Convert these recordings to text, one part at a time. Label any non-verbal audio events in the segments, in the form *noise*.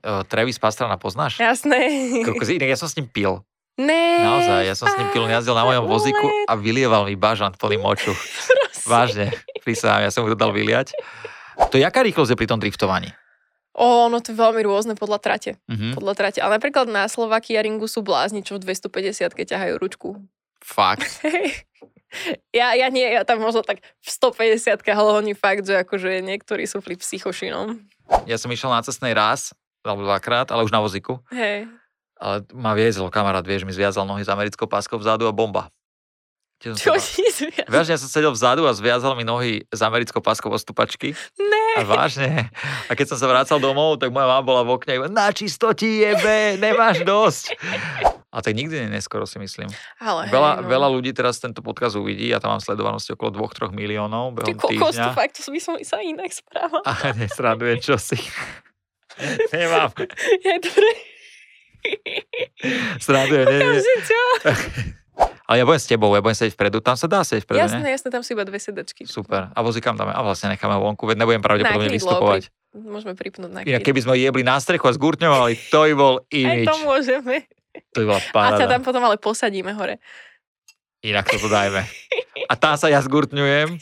Uh, Travis Pastrana poznáš? Jasné. Kokos, inak ja som s ním pil. Ne. Naozaj, ja som s ním pil, jazdil na mojom vozíku a vylieval mi bažant plný moču. Vážne, prísahám, ja som mu to dal vyliať. To jaká rýchlosť je pri tom driftovaní? O, no to je veľmi rôzne podľa trate. Mhm. Podľa trate. Ale napríklad na Slovakia ringu sú blázni, čo v 250 keď ťahajú ručku. Fakt. *laughs* ja, ja nie, ja tam možno tak v 150 ale oni fakt, že akože niektorí sú pri psychošinom. Ja som išiel na cestnej raz, alebo dvakrát, ale už na vozíku. Hej. Ale ma viezol kamarát, vieš, mi zviazal nohy s americkou páskou vzadu a bomba. Tiež Čo ti zviaz? Vážne, ja som sedel vzadu a zviazal mi nohy s americkou páskou o stupačky. Ne. A vážne. A keď som sa vracal domov, tak moja mama bola v okne. Na čisto ti jebe, nemáš dosť. A tak nikdy nie neskoro si myslím. Ale Veľa, hej, no. veľa ľudí teraz tento podcast uvidí. Ja tam mám sledovanosť okolo 2-3 miliónov Ty kokos, fakt, to by som sa inak správala. *laughs* A nesradujem, čo si. Nemám. Je dobre. Sradujem, nie, nie. *laughs* Ale ja budem s tebou, ja budem sedieť vpredu. Tam sa dá sedieť vpredu, Jasné, ne? jasné, tam sú iba dve sedačky. Super. A vozíkam dáme. A vlastne necháme vonku, veď nebudem pravdepodobne krídlo, vystupovať. Môžeme pripnúť na Inak krídlo. keby sme jebli na strechu a zgurtňovali, to by bol Aj imič. to môžeme. To by bola A ťa paráda. tam potom ale posadíme hore. Inak toto dajme. A tam sa ja zgurtňujem. *laughs*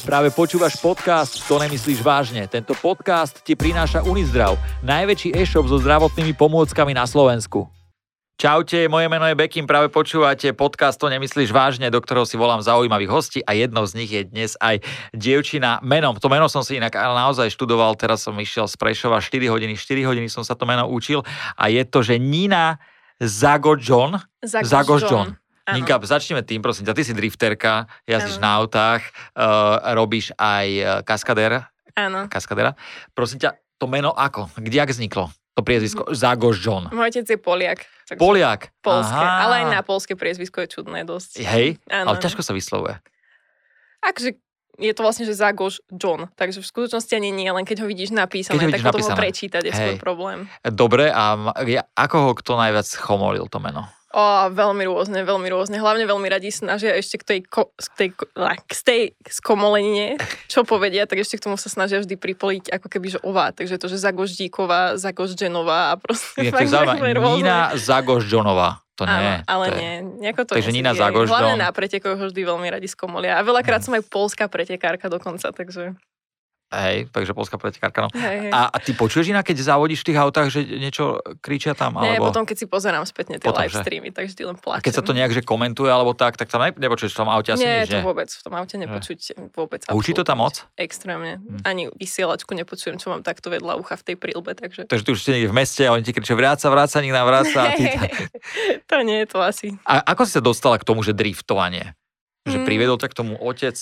Práve počúvaš podcast To nemyslíš vážne. Tento podcast ti prináša Unizdrav, najväčší e-shop so zdravotnými pomôckami na Slovensku. Čaute, moje meno je Bekim, práve počúvate podcast To nemyslíš vážne, do ktorého si volám zaujímavých hostí a jednou z nich je dnes aj dievčina menom. To meno som si inak naozaj študoval, teraz som išiel z Prešova 4 hodiny, 4 hodiny som sa to meno učil a je to, že Nina Zagožon. Zagož Zagož John. John. Áno. Ninka, začneme tým, prosím ťa, ty si drifterka, jazdíš Áno. na autách, uh, robíš aj uh, kaskadér, Áno. kaskadéra. Prosím ťa, to meno ako? Kde ak vzniklo? To priezvisko? Zagož John. Môj otec je Poliak. takže Poliak. Polské. Aha. Ale aj na polské priezvisko je čudné dosť. Hej, Áno. ale ťažko sa vyslovuje. Akože je to vlastne, že Zagož John. Takže v skutočnosti ani nie, len keď ho vidíš napísané, ho tak vidíš potom ho napísané. prečítať je Hej. svoj problém. Dobre, a ako ho kto najviac chomolil to meno? O, veľmi rôzne, veľmi rôzne. Hlavne veľmi radi snažia ešte k tej, ko, k tej, k tej skomolenine, čo povedia, tak ešte k tomu sa snažia vždy pripoliť ako keby, že ová. Takže to, že Zagoždíková, Zagoždženová a proste Je to zaujímavé. Nina Zagož Johnová. To nie. Áno, ale to je... nie, nejako to Takže. Nina Zagož Hlavne na pretekoch ho vždy veľmi radi skomolia. A veľakrát som aj polská pretekárka dokonca, takže... Hej, takže polská pretekárka. No. Hej, hej. A, a ty počuješ inak, keď závodíš v tých autách, že niečo kričia tam? Nie, alebo... potom keď si pozerám spätne tie Potom, live streamy, tak vždy len A plačem. keď sa to nejak že komentuje alebo tak, tak tam ne, nepočuješ v tom aute asi Nie, nič, to vôbec, v tom aute nepočuť vôbec. Hučí to tam moc? Extrémne. Hm. Ani vysielačku nepočujem, čo mám takto vedľa ucha v tej prílbe, takže... Takže ty už ste niekde v meste a oni ti kričia vráca, vráca, nikto vráca. A, ty... to nie je to asi. a ako si sa dostala k tomu, že driftovanie? Že Mm. priviedol ťa k tomu otec,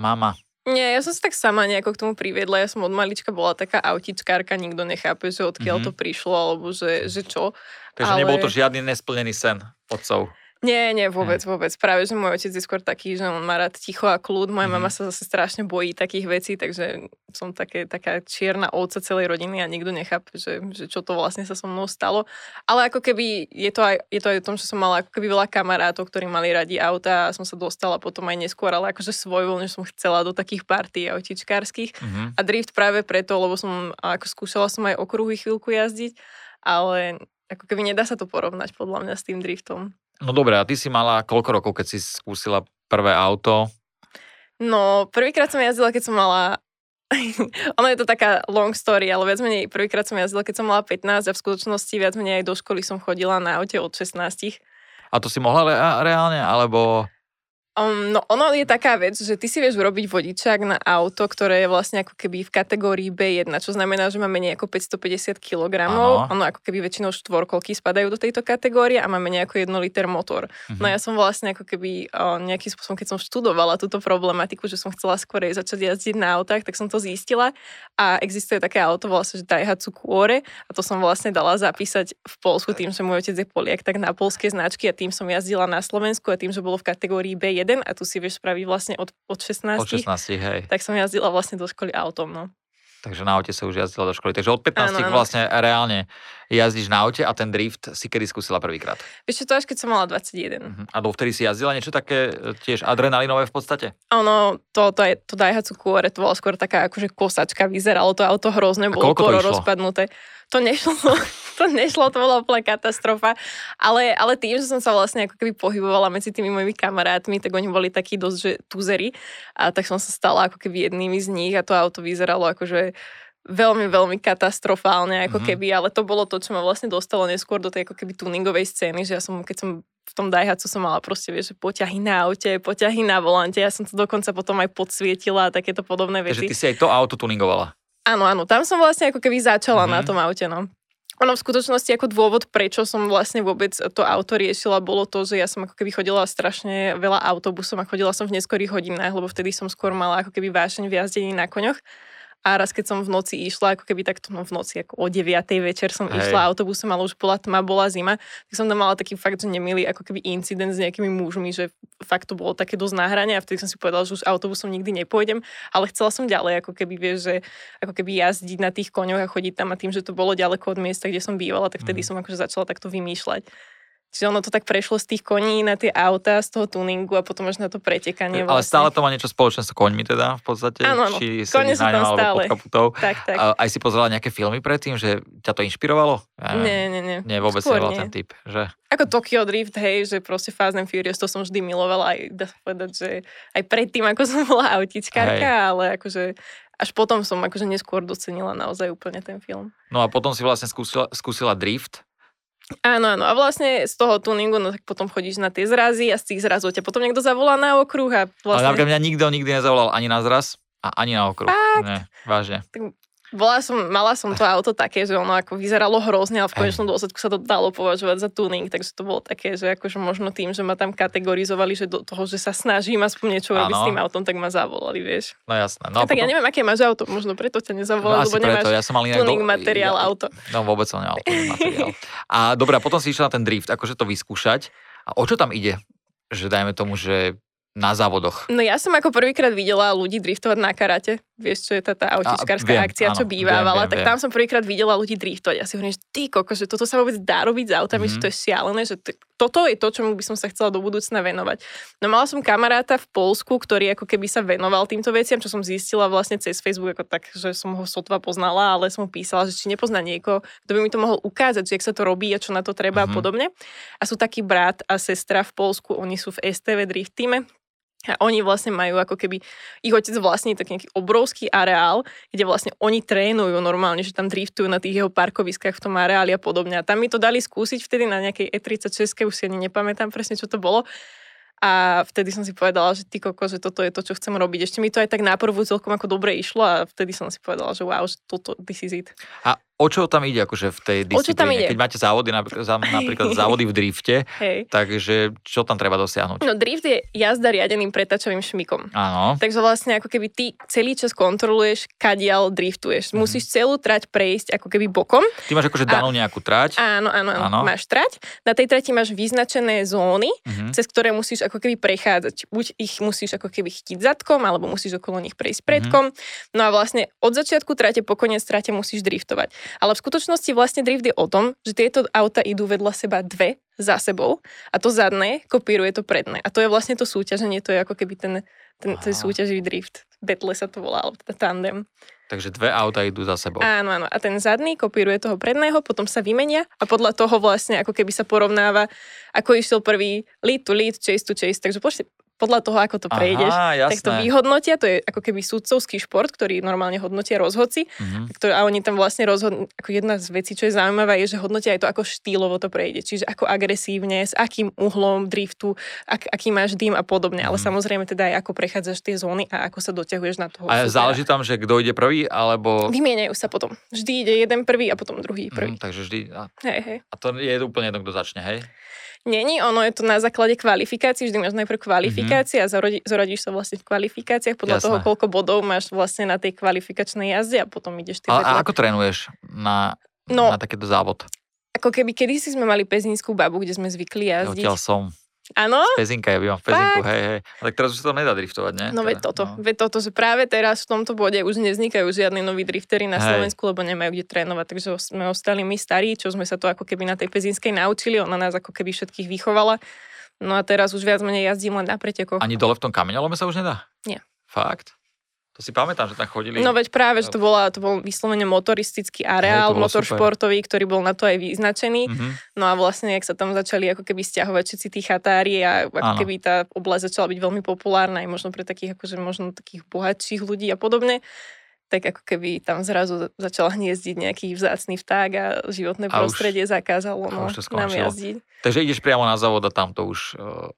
mama? Nie, ja som sa tak sama nejako k tomu priviedla. Ja som od malička bola taká autičkárka, nikto nechápe, že odkiaľ Mhm. to prišlo, alebo že, že čo. Takže Ale- nebol to žiadny nesplnený sen otcov. Nie, nie, vôbec, vôbec. Práve, že môj otec je skôr taký, že on má rád ticho a kľud. Moja Mhm. mama sa zase strašne bojí takých vecí, takže som také, taká čierna ovca celej rodiny a nikto nechápe, že, že čo to vlastne sa so mnou stalo. Ale ako keby je to, aj, je to aj o tom, že som mala ako keby veľa kamarátov, ktorí mali radi auta a som sa dostala potom aj neskôr, ale akože svojvoľne som chcela do takých partí autičkárskych. Mhm. A drift práve preto, lebo som ako skúšala som aj okruhy chvíľku jazdiť, ale ako keby nedá sa to porovnať podľa mňa s tým driftom. No dobre, a ty si mala koľko rokov, keď si skúsila prvé auto? No, prvýkrát som jazdila, keď som mala... *laughs* ono je to taká long story, ale viac menej prvýkrát som jazdila, keď som mala 15 a v skutočnosti viac menej aj do školy som chodila na aute od 16. A to si mohla re- reálne, alebo... Um, no ono je taká vec, že ty si vieš urobiť vodičák na auto, ktoré je vlastne ako keby v kategórii B1, čo znamená, že má menej ako 550 kg. Áno. Ono ako keby väčšinou štvorkolky spadajú do tejto kategórie a máme nejako 1 liter motor. Mhm. No ja som vlastne ako keby o, nejakým spôsobom, keď som študovala túto problematiku, že som chcela skôr začať jazdiť na autách, tak som to zistila a existuje také auto, sa, že Daihatsu Kuore a to som vlastne dala zapísať v Polsku tým, že môj otec je Poliak, tak na polské značky a tým som jazdila na Slovensku a tým, že bolo v kategórii B1 a tu si vieš spraviť vlastne od, od 16, Od 16, hej. tak som jazdila vlastne do školy autom, no. Takže na aute sa už jazdila do školy. Takže od 15 Áno, áno. vlastne reálne jazdíš na aute a ten drift si kedy skúsila prvýkrát. Vieš čo, to až keď som mala 21. Mhm. A dovtedy si jazdila niečo také e, tiež adrenalinové v podstate? Ono, to, to, je, to Daihatsu Cuore, to bola skôr taká akože kosačka, vyzeralo to auto hrozné, A bolo išlo? rozpadnuté. To nešlo, *laughs* to nešlo, to bola úplne katastrofa. Ale, ale tým, že som sa vlastne ako keby pohybovala medzi tými mojimi kamarátmi, tak oni boli takí dosť, že tuzery. A tak som sa stala ako keby jednými z nich a to auto vyzeralo akože veľmi, veľmi katastrofálne, ako Mhm. keby, ale to bolo to, čo ma vlastne dostalo neskôr do tej ako keby tuningovej scény, že ja som, keď som v tom Daihatsu som mala proste, vieš, že poťahy na aute, poťahy na volante, ja som to dokonca potom aj podsvietila a takéto podobné Takže veci. ty si aj to auto tuningovala. Áno, áno, tam som vlastne ako keby začala Mhm. na tom aute, no. Ono v skutočnosti ako dôvod, prečo som vlastne vôbec to auto riešila, bolo to, že ja som ako keby chodila strašne veľa autobusom a chodila som v neskorých hodinách, lebo vtedy som skôr mala ako keby vášeň v jazdení na koňoch. A raz, keď som v noci išla, ako keby takto no v noci, ako o 9. večer som Hej. išla autobusom, ale už bola tma, bola zima, tak som tam mala taký fakt, že nemilý ako keby incident s nejakými mužmi, že fakt to bolo také dosť na hrane a vtedy som si povedala, že už autobusom nikdy nepôjdem, ale chcela som ďalej, ako keby vieš, že ako keby jazdiť na tých koňoch a chodiť tam a tým, že to bolo ďaleko od miesta, kde som bývala, tak vtedy Mhm. som akože začala takto vymýšľať. Čiže ono to tak prešlo z tých koní na tie autá, z toho tuningu a potom až na to pretekanie. Ale vlastne. stále to má niečo spoločné s koňmi teda v podstate? Áno, áno. Či Kone sedíš sú tam stále. pod kaputou? Tak, tak. A aj si pozerala nejaké filmy predtým, že ťa to inšpirovalo? Ja. Nie, nie, nie. Nie, vôbec Skôr nebol nie. ten typ, že? Ako Tokyo Drift, hej, že proste Fast and Furious, to som vždy milovala, aj dá sa povedať, že aj predtým, ako *laughs* som bola autičkárka, ale akože až potom som akože neskôr docenila naozaj úplne ten film. No a potom si vlastne skúsila, skúsila drift. Áno, áno. A vlastne z toho tuningu, no tak potom chodíš na tie zrazy a z tých zrazov ťa potom niekto zavolá na okruh a Ale vlastne... napríklad mňa nikto nikdy nezavolal ani na zraz a ani na okruh. Fakt? Nie, vážne. Bola som, mala som to auto také, že ono ako vyzeralo hrozne, ale v konečnom dôsledku sa to dalo považovať za tuning, takže to bolo také, že akože možno tým, že ma tam kategorizovali, že do toho, že sa snažím aspoň niečo robiť s tým autom, tak ma zavolali, vieš. No jasné. No, No, a tak ja potom- neviem, aké máš auto, možno preto ťa No, nezavolali, asi lebo nemáš preto, ja som mal tuning do- materiál ja- auto. No vôbec som nemal tuning materiál. A dobrá, potom si išla na ten drift, akože to vyskúšať. A o čo tam ide? Že dajme tomu, že na závodoch. No ja som ako prvýkrát videla ľudí driftovať na karate. Vieš, čo je tá, tá autičkárska viem, akcia, čo áno, bývávala. viem, viem, tak viem. tam som prvýkrát videla ľudí driftovať. Ja si hovorím, že ty koko, že toto sa vôbec dá robiť s autami, Mhm. že to je šialené, že t- toto je to, čomu by som sa chcela do budúcna venovať. No mala som kamaráta v Polsku, ktorý ako keby sa venoval týmto veciam, čo som zistila vlastne cez Facebook, ako tak, že som ho sotva poznala, ale som mu písala, že či nepozná niekoho, kto by mi to mohol ukázať, že jak sa to robí a čo na to treba Mhm. a podobne. A sú taký brat a sestra v Polsku, oni sú v STV Drift týme a oni vlastne majú ako keby, ich otec vlastní taký nejaký obrovský areál, kde vlastne oni trénujú normálne, že tam driftujú na tých jeho parkoviskách v tom areáli a podobne. A tam mi to dali skúsiť vtedy na nejakej E36, už si ani nepamätám presne, čo to bolo. A vtedy som si povedala, že ty koko, že toto je to, čo chcem robiť. Ešte mi to aj tak náprvu celkom ako dobre išlo a vtedy som si povedala, že wow, že toto, this is it. A o čo tam ide akože v tej O čo tam disciplíne? ide? Keď máte závody, *laughs* napríklad, závody v drifte, Hej. takže čo tam treba dosiahnuť? No drift je jazda riadeným pretačovým šmikom. Áno. Takže vlastne ako keby ty celý čas kontroluješ, kadiaľ driftuješ. Mhm. Musíš celú trať prejsť ako keby bokom. Ty máš akože danú nejakú trať. Áno, áno, áno. Áno. Máš trať. Na tej trati máš vyznačené zóny, Mhm. cez ktoré musíš ako keby prechádzať. Buď ich musíš ako keby chytiť zadkom, alebo musíš okolo nich prejsť predkom. No a vlastne od začiatku trate po koniec trate musíš driftovať. Ale v skutočnosti vlastne drift je o tom, že tieto auta idú vedľa seba dve za sebou a to zadné kopíruje to predné. A to je vlastne to súťaženie, to je ako keby ten, ten, ten súťaživý drift. Betle sa to volá, alebo teda tandem. Takže dve auta idú za sebou. Áno, áno. A ten zadný kopíruje toho predného, potom sa vymenia a podľa toho vlastne ako keby sa porovnáva, ako išiel prvý lead to lead, chase to chase. Takže podľa toho, ako to prejdeš, Aha, tak to vyhodnotia. To je ako keby súdcovský šport, ktorý normálne hodnotia rozhodci. Mhm. Ktorý, a oni tam vlastne rozhodnú, ako jedna z vecí, čo je zaujímavá, je, že hodnotia aj to, ako štýlovo to prejde. Čiže ako agresívne, s akým uhlom driftu, ak, aký máš dým a podobne. Ale Mhm. samozrejme teda aj ako prechádzaš tie zóny a ako sa doťahuješ na toho A supera. záleží tam, že kto ide prvý, alebo... Vymieňajú sa potom. Vždy ide jeden prvý a potom druhý prvý. Mhm, takže vždy... A, Hej, hej. a to je úplne jedno, kto začne, hej? Není, ono je to na základe kvalifikácií, vždy máš najprv kvalifikácie a zarodi, zoradíš sa vlastne v kvalifikáciách podľa Jasné. toho, koľko bodov máš vlastne na tej kvalifikačnej jazde a potom ideš ty a vedľa. ako trénuješ na, No. na takéto závod? Ako keby kedysi sme mali pezinskú babu, kde sme zvykli jazdiť. Odtiaľ som. Áno? Pezinka, ja bývam v Pezinku, hej, hej. A tak teraz už sa tam nedá driftovať, ne? No veď Teda, toto, veď toto, že práve teraz v tomto bode už nevznikajú žiadni noví driftery na Hej. Slovensku, lebo nemajú kde trénovať, takže sme ostali my starí, čo sme sa to ako keby na tej Pezinskej naučili, ona nás ako keby všetkých vychovala. No a teraz už viac menej jazdím len na pretekoch. Ani dole v tom kameňolome sa už nedá? Nie. Fakt? To si pamätám, že tam chodili. No veď práve, že to, bola, to bol vyslovene motoristický areál, to bolo motor super. športový, ktorý bol na to aj vyznačený. Mhm. No a vlastne, ak sa tam začali ako keby stiahovať všetci tí chatári a ako Áno. keby tá oblasť začala byť veľmi populárna aj možno pre takých akože možno takých bohatších ľudí a podobne, tak ako keby tam zrazu za- začal hniezdiť nejaký vzácný vták a životné A už- prostredie zakázalo a no, už to nám jazdiť. Takže ideš priamo na závod a tam to už... Uh,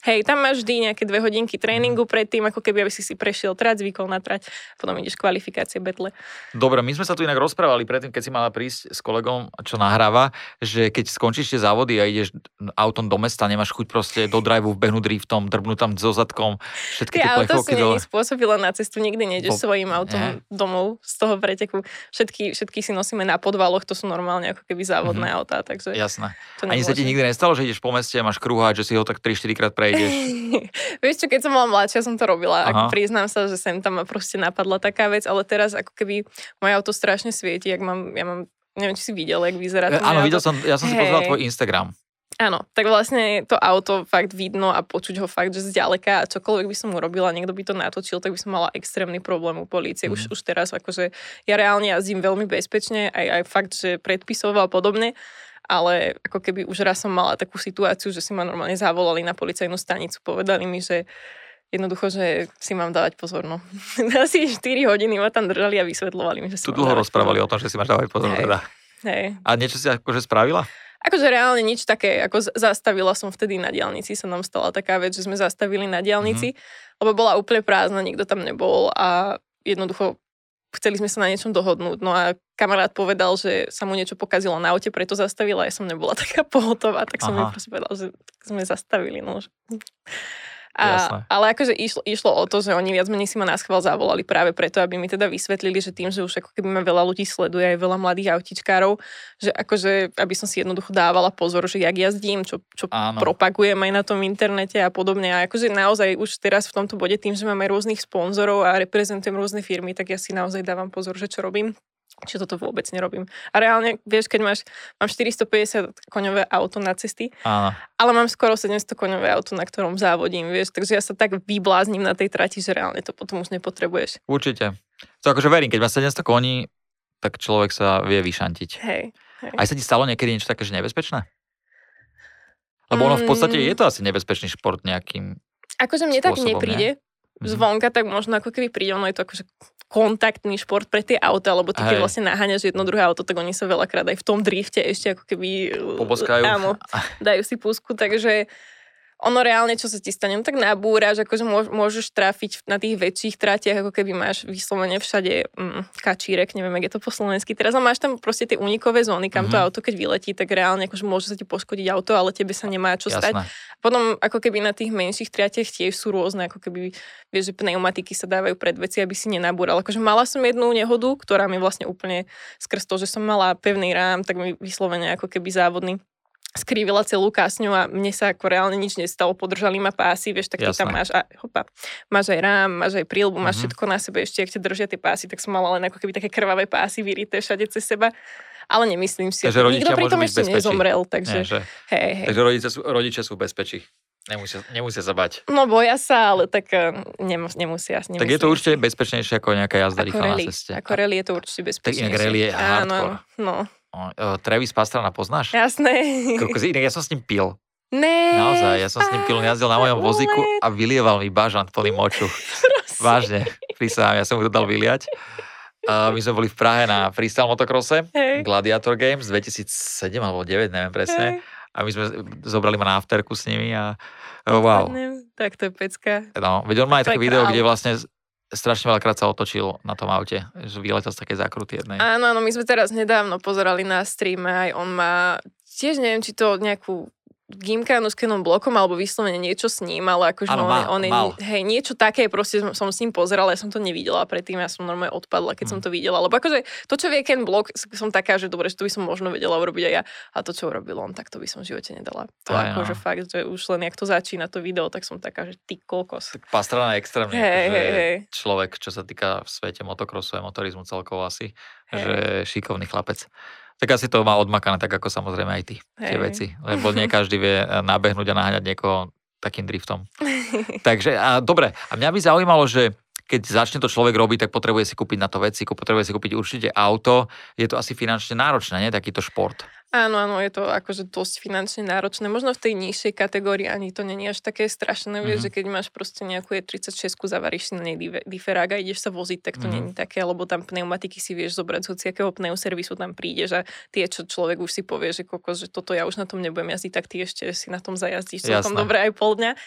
Hej, tam máš vždy nejaké dve hodinky tréningu predtým, ako keby aby si si prešiel trať, zvykol na trať, potom ideš kvalifikácie, betle. Dobre, my sme sa tu inak rozprávali predtým, keď si mala prísť s kolegom, čo nahráva, že keď skončíš tie závody a ideš autom do mesta, nemáš chuť proste do driveu vbehnúť driftom, drbnúť tam so zadkom, všetky Ty tie auto si dole. spôsobila na cestu, nikdy nejdeš svojím autom Nie. domov z toho preteku. Všetky, všetky si nosíme na podvaloch, to sú normálne ako keby závodné Mhm. autá, takže Jasné. Ani sa ti nikdy nestalo, že ideš po meste a máš kruháč, že si ho tak 3-4 krát prejdeš. *laughs* Vieš čo, keď som bola mladšia, som to robila. Aha. Ako priznám sa, že sem tam ma proste napadla taká vec, ale teraz ako keby moje auto strašne svieti, jak mám, ja mám, neviem, či si videl, jak vyzerá E, to Áno, videl auto. som, ja som si Hej. tvoj Instagram. Áno, tak vlastne to auto fakt vidno a počuť ho fakt, že zďaleka a čokoľvek by som urobila, niekto by to natočil, tak by som mala extrémny problém u polície. Už, Mhm. už teraz akože ja reálne jazdím veľmi bezpečne, aj, aj fakt, že predpisov a podobne, ale ako keby už raz som mala takú situáciu, že si ma normálne zavolali na policajnú stanicu, povedali mi, že jednoducho, že si mám dávať pozor. No. *laughs* Asi 4 hodiny ma tam držali a vysvetľovali mi, že si Tu dlho rozprávali pozor. o tom, že si máš dávať pozor. Hej. Teda. Hej. A niečo si akože spravila? Akože reálne nič také, ako zastavila som vtedy na diálnici, sa nám stala taká vec, že sme zastavili na diálnici, mm-hmm. lebo bola úplne prázdna, nikto tam nebol a jednoducho chceli sme sa na niečom dohodnúť. No a kamarát povedal, že sa mu niečo pokazilo na aute, preto zastavila, ja som nebola *laughs* taká pohotová, tak som Aha. mi proste povedal, že sme zastavili. No. Jasné. A, ale akože išlo, išlo o to, že oni viac menej si ma na schvál zavolali práve preto, aby mi teda vysvetlili, že tým, že už ako keby ma veľa ľudí sleduje, aj veľa mladých autičkárov, že akože, aby som si jednoducho dávala pozor, že jak jazdím, čo, čo Áno. propagujem aj na tom internete a podobne. A akože naozaj už teraz v tomto bode tým, že máme rôznych sponzorov a reprezentujem rôzne firmy, tak ja si naozaj dávam pozor, že čo robím. Čiže toto vôbec nerobím. A reálne, vieš, keď máš, mám 450 koňové auto na cesty, Áno. ale mám skoro 700 koňové auto, na ktorom závodím, vieš, takže ja sa tak vyblázním na tej trati, že reálne to potom už nepotrebuješ. Určite. To akože verím, keď má 700 koní, tak človek sa vie vyšantiť. Hej. Aj sa ti stalo niekedy niečo také, že nebezpečné? Lebo ono v podstate Mm. je to asi nebezpečný šport nejakým... Akože mne tak Spôsobom, nepríde, Mhm. zvonka, tak možno ako keby príde, ono je to akože kontaktný šport pre tie auta, lebo ty keď vlastne naháňaš jedno druhé auto, tak oni sa veľakrát aj v tom drifte ešte ako keby... Poboskajú. Áno, *laughs* dajú si pusku, takže ono reálne, čo sa ti stane, no tak nabúraš, akože môž, môžeš trafiť na tých väčších tratiach, ako keby máš vyslovene všade mm, kačírek, neviem, jak je to po slovensky teraz, a máš tam proste tie unikové zóny, kam to Mhm. auto, keď vyletí, tak reálne akože môže sa ti poškodiť auto, ale tebe sa nemá čo stať. Jasné. Potom ako keby na tých menších triatiach tiež sú rôzne, ako keby, vieš, že pneumatiky sa dávajú pred veci, aby si nenabúral. Akože mala som jednu nehodu, ktorá mi vlastne úplne skrz to, že som mala pevný rám, tak mi vyslovene ako keby závodný skrivila celú kásňu a mne sa ako reálne nič nestalo, podržali ma pásy, vieš, tak ty tam máš, a, hopa, máš aj rám, máš aj prílbu, máš Mhm. všetko na sebe, ešte ak ťa držia tie pásy, tak som mala len ako keby také krvavé pásy vyrité všade cez seba, ale nemyslím si, Takže rodičia nikto pri tom ešte bezpečí. nezomrel, Nie, takže že? hej, hej. Takže rodičia sú, rodičia sú v bezpečí. Nemusia, nemusia sa bať. No boja sa, ale tak eh, nemus, nemusia. Tak je to určite bezpečnejšie ako nejaká jazda rýchla na ceste. Ako rally je to určite bezpečnejšie. inak rally je hardcore. Áno, no, Travis Pastrana poznáš? jasné. Kokos, inak ja som s ním pil. Ne. Naozaj, ja som s ním pil, jazdil na mojom vozíku a vylieval mi bažant plný moču. Vážne, prísahám, ja som mu to dal vyliať. Uh, my sme boli v Prahe na freestyle motokrose, Hej. Gladiator Games 2007 alebo 2009, neviem presne. Hej. A my sme zobrali ma na afterku s nimi a oh, wow. Tak to je pecka. No, veď on má aj také video, kde vlastne strašne veľakrát sa otočil na tom aute, že vyletel z také zákruty jednej. Áno, áno, my sme teraz nedávno pozerali na streame, aj on má, tiež neviem, či to nejakú Gimkanu s Kenom Blokom alebo vyslovene niečo s ním, ale akože Áno, on, mal, on je, mal. hej, niečo také proste som s ním pozerala, ja som to nevidela predtým, ja som normálne odpadla, keď Mm. som to videla, lebo akože to, čo vie Ken Blok, som taká, že dobre, že to by som možno vedela urobiť aj ja, a to, čo urobil on, tak to by som v živote nedala. To Aj, akože no. fakt, že už len jak to začína to video, tak som taká, že ty kokos. Tak Pastrana extrémne Hej, akože hej, hej. človek, čo sa týka v svete motokrosu a motorizmu celkovo asi, Hej. že šikovný chlapec. Tak asi to má odmakané, tak ako samozrejme aj ty, tie Hej. veci. Lebo nie každý vie eh, nabehnúť a naháňať niekoho takým driftom. *laughs* Takže, a dobre, a mňa by zaujímalo, že keď začne to človek robiť, tak potrebuje si kúpiť na to veci, potrebuje si kúpiť určite auto. Je to asi finančne náročné, nie? Takýto šport. Áno, áno, je to akože dosť finančne náročné. Možno v tej nižšej kategórii ani to není až také strašné, mm-hmm. vieš, Mhm. že keď máš proste nejakú E36, zavaríš si na nej diferák a ideš sa voziť, tak to Mhm. není také, lebo tam pneumatiky si vieš zobrať z hociakého pneuservisu, tam prídeš a tie, čo človek už si povie, že kokos, že toto ja už na tom nebudem jazdiť, tak ty ešte si na tom zajazdíš celkom dobre aj pol dňa.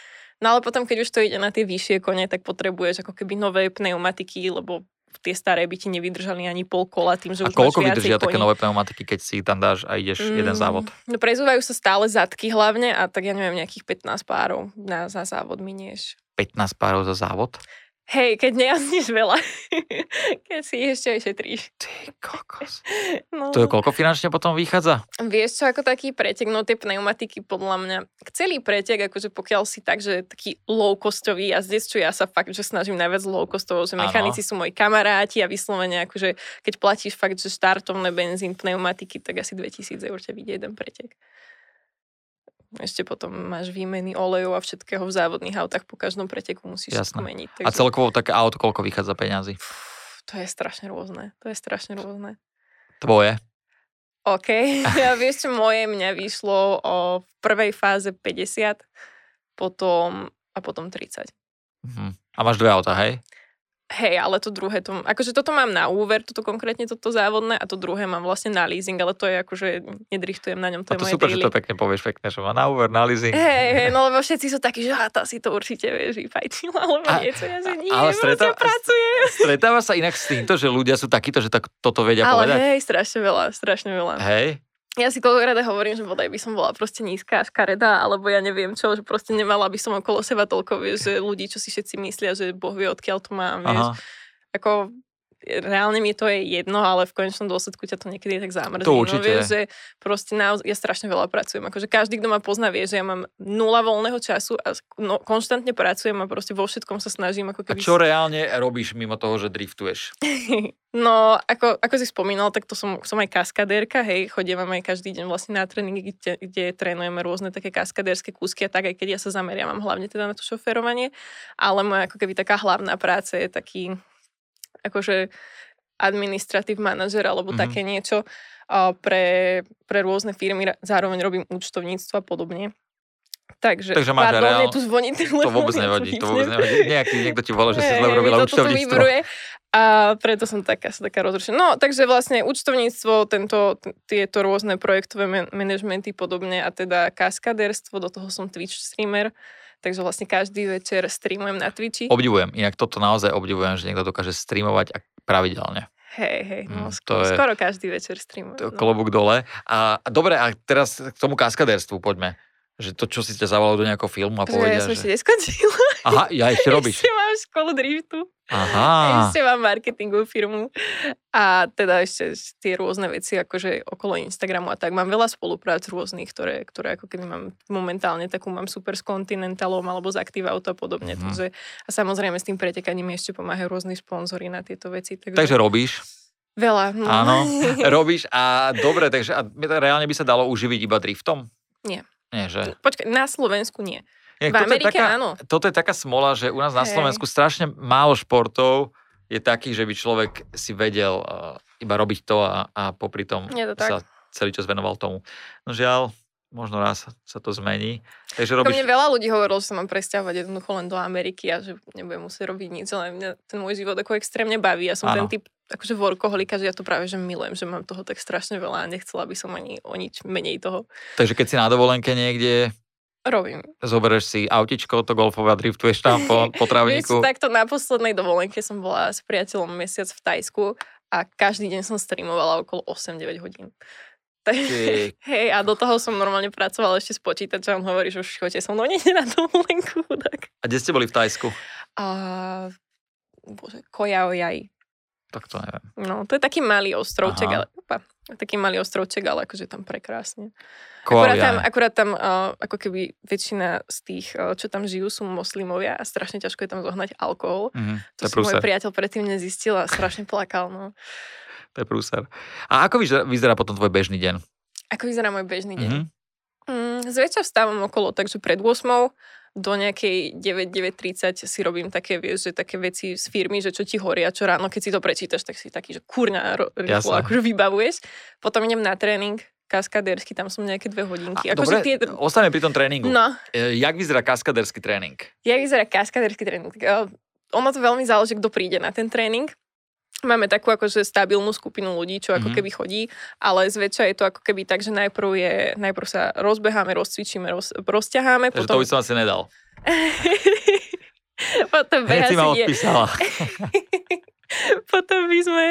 No ale potom, keď už to ide na tie vyššie kone, tak potrebuješ ako keby nové pneumatiky, lebo tie staré by ti nevydržali ani pol kola tým, že A už koľko vydržia také koní. nové pneumatiky, keď si tam dáš a ideš jeden Mm, závod? No prezúvajú sa stále zadky hlavne a tak ja neviem, nejakých 15 párov na, za závod minieš. 15 párov za závod? Hej, keď nejazdíš veľa, *laughs* keď si ešte aj šetríš. Ty kokos. *laughs* No. To je koľko finančne potom vychádza? Vieš čo, ako taký pretek, no tie pneumatiky podľa mňa, celý pretek, akože pokiaľ si tak, že taký low-costový jazdec, čo ja sa fakt, že snažím najviac low-costovo, že Áno. mechanici sú moji kamaráti a vyslovene akože keď platíš fakt, že štartovné benzín, pneumatiky, tak asi 2000 eur ťa vidie jeden pretek. Ešte potom máš výmeny olejov a všetkého v závodných autách, po každom preteku musíš Jasné. meniť. A celkovo také auto koľko vychádza peňazí? To je strašne rôzne, to je strašne rôzne. Tvoje? OK, *laughs* ja vieš, moje mňa vyšlo o, v prvej fáze 50, potom a potom 30. Mhm. A máš dve auta, hej? Hej, ale to druhé, to, akože toto mám na úver, toto konkrétne toto závodné a to druhé mám vlastne na leasing, ale to je akože, nedriftujem na ňom, A to je to moje super, že daily. to pekne povieš pekne, že má na úver, na leasing. Hej, hej, *laughs* no lebo všetci sú takí, že tá si to určite vieš vyfajčila, alebo A- niečo, ja že nie, ale ale stretá- pracuje. *laughs* Stretáva sa inak s týmto, že ľudia sú takíto, že tak toto vedia Ale povedať? hej, strašne veľa, strašne veľa. Hej? Ja si aj hovorím, že bodaj by som bola proste nízka a škaredá, alebo ja neviem čo, že proste nemala by som okolo seba toľko, vieš, že ľudí, čo si všetci myslia, že Boh vie, odkiaľ to mám, vieš. Aha. Ako, reálne mi to je jedno, ale v konečnom dôsledku ťa to niekedy tak zamrzí. To No, určite. vieš, že proste naozaj, ja strašne veľa pracujem. Akože každý, kto ma pozná, vie, že ja mám nula voľného času a no, konštantne pracujem a proste vo všetkom sa snažím A ako keby... čo reálne robíš mimo toho, že driftuješ? *laughs* No, ako, ako si spomínal, tak to som, som aj kaskadérka, hej, chodievam aj každý deň vlastne na tréningy, kde, kde trénujeme rôzne také kaskadérske kúsky a tak, aj keď ja sa zameriavam hlavne teda na to šoferovanie, ale moja ako keby taká hlavná práca je taký, akože administratív manažer alebo Mhm. mm-hmm. také niečo pre, pre rôzne firmy, zároveň robím účtovníctvo a podobne. Takže, Takže máš pardon, reál- tu zvoní telefón, To vôbec nevadí, to vôbec nevadí. Nejaký, niekto ti volá, že si zle urobila účtovníctvo. vybruje A preto som taká, taká rozrušená. No, takže vlastne účtovníctvo, tento, tieto rôzne projektové man- manažmenty podobne a teda kaskaderstvo, do toho som Twitch streamer, takže vlastne každý večer streamujem na Twitchi. Obdivujem, inak toto naozaj obdivujem, že niekto dokáže streamovať a pravidelne. Hej, hej, Mm, no, to skoro, je- skoro každý večer streamujem. To no. Klobúk dole. A, a dobre, a teraz k tomu kaskaderstvu poďme. Že to, čo si ťa zavolalo do nejakého filmu a povedia, ja som že... ešte neskončila. Aha, ja *laughs* ešte robíš. Ešte školu driftu. Aha. Ešte mám marketingovú firmu. A teda ešte tie rôzne veci, akože okolo Instagramu a tak. Mám veľa spoluprác rôznych, ktoré, ktoré ako keby mám momentálne takú mám super s Continentalom alebo z Active Auto a podobne. Mhm. Mm-hmm. Takže, a samozrejme s tým pretekaním ešte pomáhajú rôzni sponzory na tieto veci. Takže, Takže robíš, veľa. No. áno, *laughs* robíš a dobre, takže a reálne by sa dalo uživiť iba driftom? Nie. Nie, že? Počkaj, na Slovensku nie. Inak V toto je Amerike taká, áno. Toto je taká smola, že u nás na Hej. Slovensku strašne málo športov je takých, že by človek si vedel uh, iba robiť to a, a popri tom Je to sa celý čas venoval tomu. No žiaľ, možno raz sa to zmení. Takže robíš... mne veľa ľudí hovorilo, že sa mám presťahovať jednoducho len do Ameriky a že nebudem musieť robiť nič, ale mňa ten môj život ako extrémne baví. Ja som Áno. ten typ akože workoholika, že ja to práve že milujem, že mám toho tak strašne veľa a nechcela by som ani o nič menej toho. Takže keď si na dovolenke niekde, Robím. zoberieš si autičko, to golfové a driftuješ tam po, *laughs* po Vieš, trávniku. takto na poslednej dovolenke som bola s priateľom mesiac v Tajsku a každý deň som streamovala okolo 8-9 hodín. *laughs* Ty, Hej, a do toho som normálne pracovala ešte s počítačom, on hovorí, že už chodte so mnou *laughs* niekde na dovolenku. Tak. a kde ste boli v Tajsku? A, bože, Kojaojaj. Tak to neviem. No, to je taký malý ostrovček, Aha. ale opa, taký malý ostrovček, ale akože tam prekrásne. Akurát tam, Koalia. akurát tam uh, ako keby väčšina z tých, uh, čo tam žijú, sú moslimovia a strašne ťažko je tam zohnať alkohol. Mhm, to To si môj priateľ predtým nezistil a *laughs* strašne plakal. No. To je prúser. A ako vyzerá, vyzerá potom tvoj bežný deň? Ako vyzerá môj bežný deň? Mhm. Mm, zväčša vstávam okolo, takže pred 8 do nejakej 9-9.30 si robím také, vieš, že také veci z firmy, že čo ti horia, čo ráno, keď si to prečítaš, tak si taký, že kurňa, rýchlo akože vybavuješ. Potom idem na tréning, kaskadérsky, tam som nejaké dve hodinky. A, Akože dobre, tie... ostaneme pri tom tréningu. No, E, Jak vyzerá kaskaderský tréning? jak vyzerá kaskaderský tréning? Eh, ono to veľmi záleží, kto príde na ten tréning. Máme takú akože stabilnú skupinu ľudí, čo ako Mhm. keby chodí, ale zväčša je to ako keby tak, že najprv, je, najprv sa rozbeháme, rozcvičíme, roz, rozťaháme, Takže to potom, by som asi nedal. *laughs* potom beha si si nie. *laughs* *laughs* potom by sme,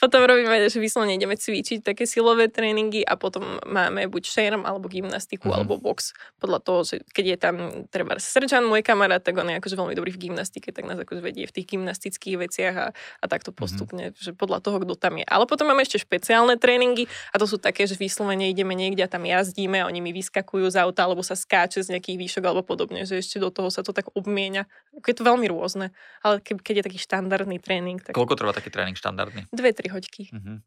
potom robíme, že vyslovene ideme cvičiť také silové tréningy a potom máme buď šerm, alebo Mhm. gymnastiku, alebo box. Podľa toho, že keď je tam treba Srčan, môj kamarát, tak on je akože veľmi dobrý v gymnastike, tak nás akože vedie v tých gymnastických veciach a, a takto postupne, že podľa toho, kto tam je. Ale potom máme ešte špeciálne tréningy a to sú také, že vyslovene ideme niekde a tam jazdíme a oni mi vyskakujú z auta alebo sa skáče z nejakých výšok alebo podobne, že ešte do toho sa to tak obmienia. Je to veľmi rôzne, ale ke, keď je taký štandardný tréning, tak Koľko trvá taký tréning štandardný? dve, tri hoďky. Mhm.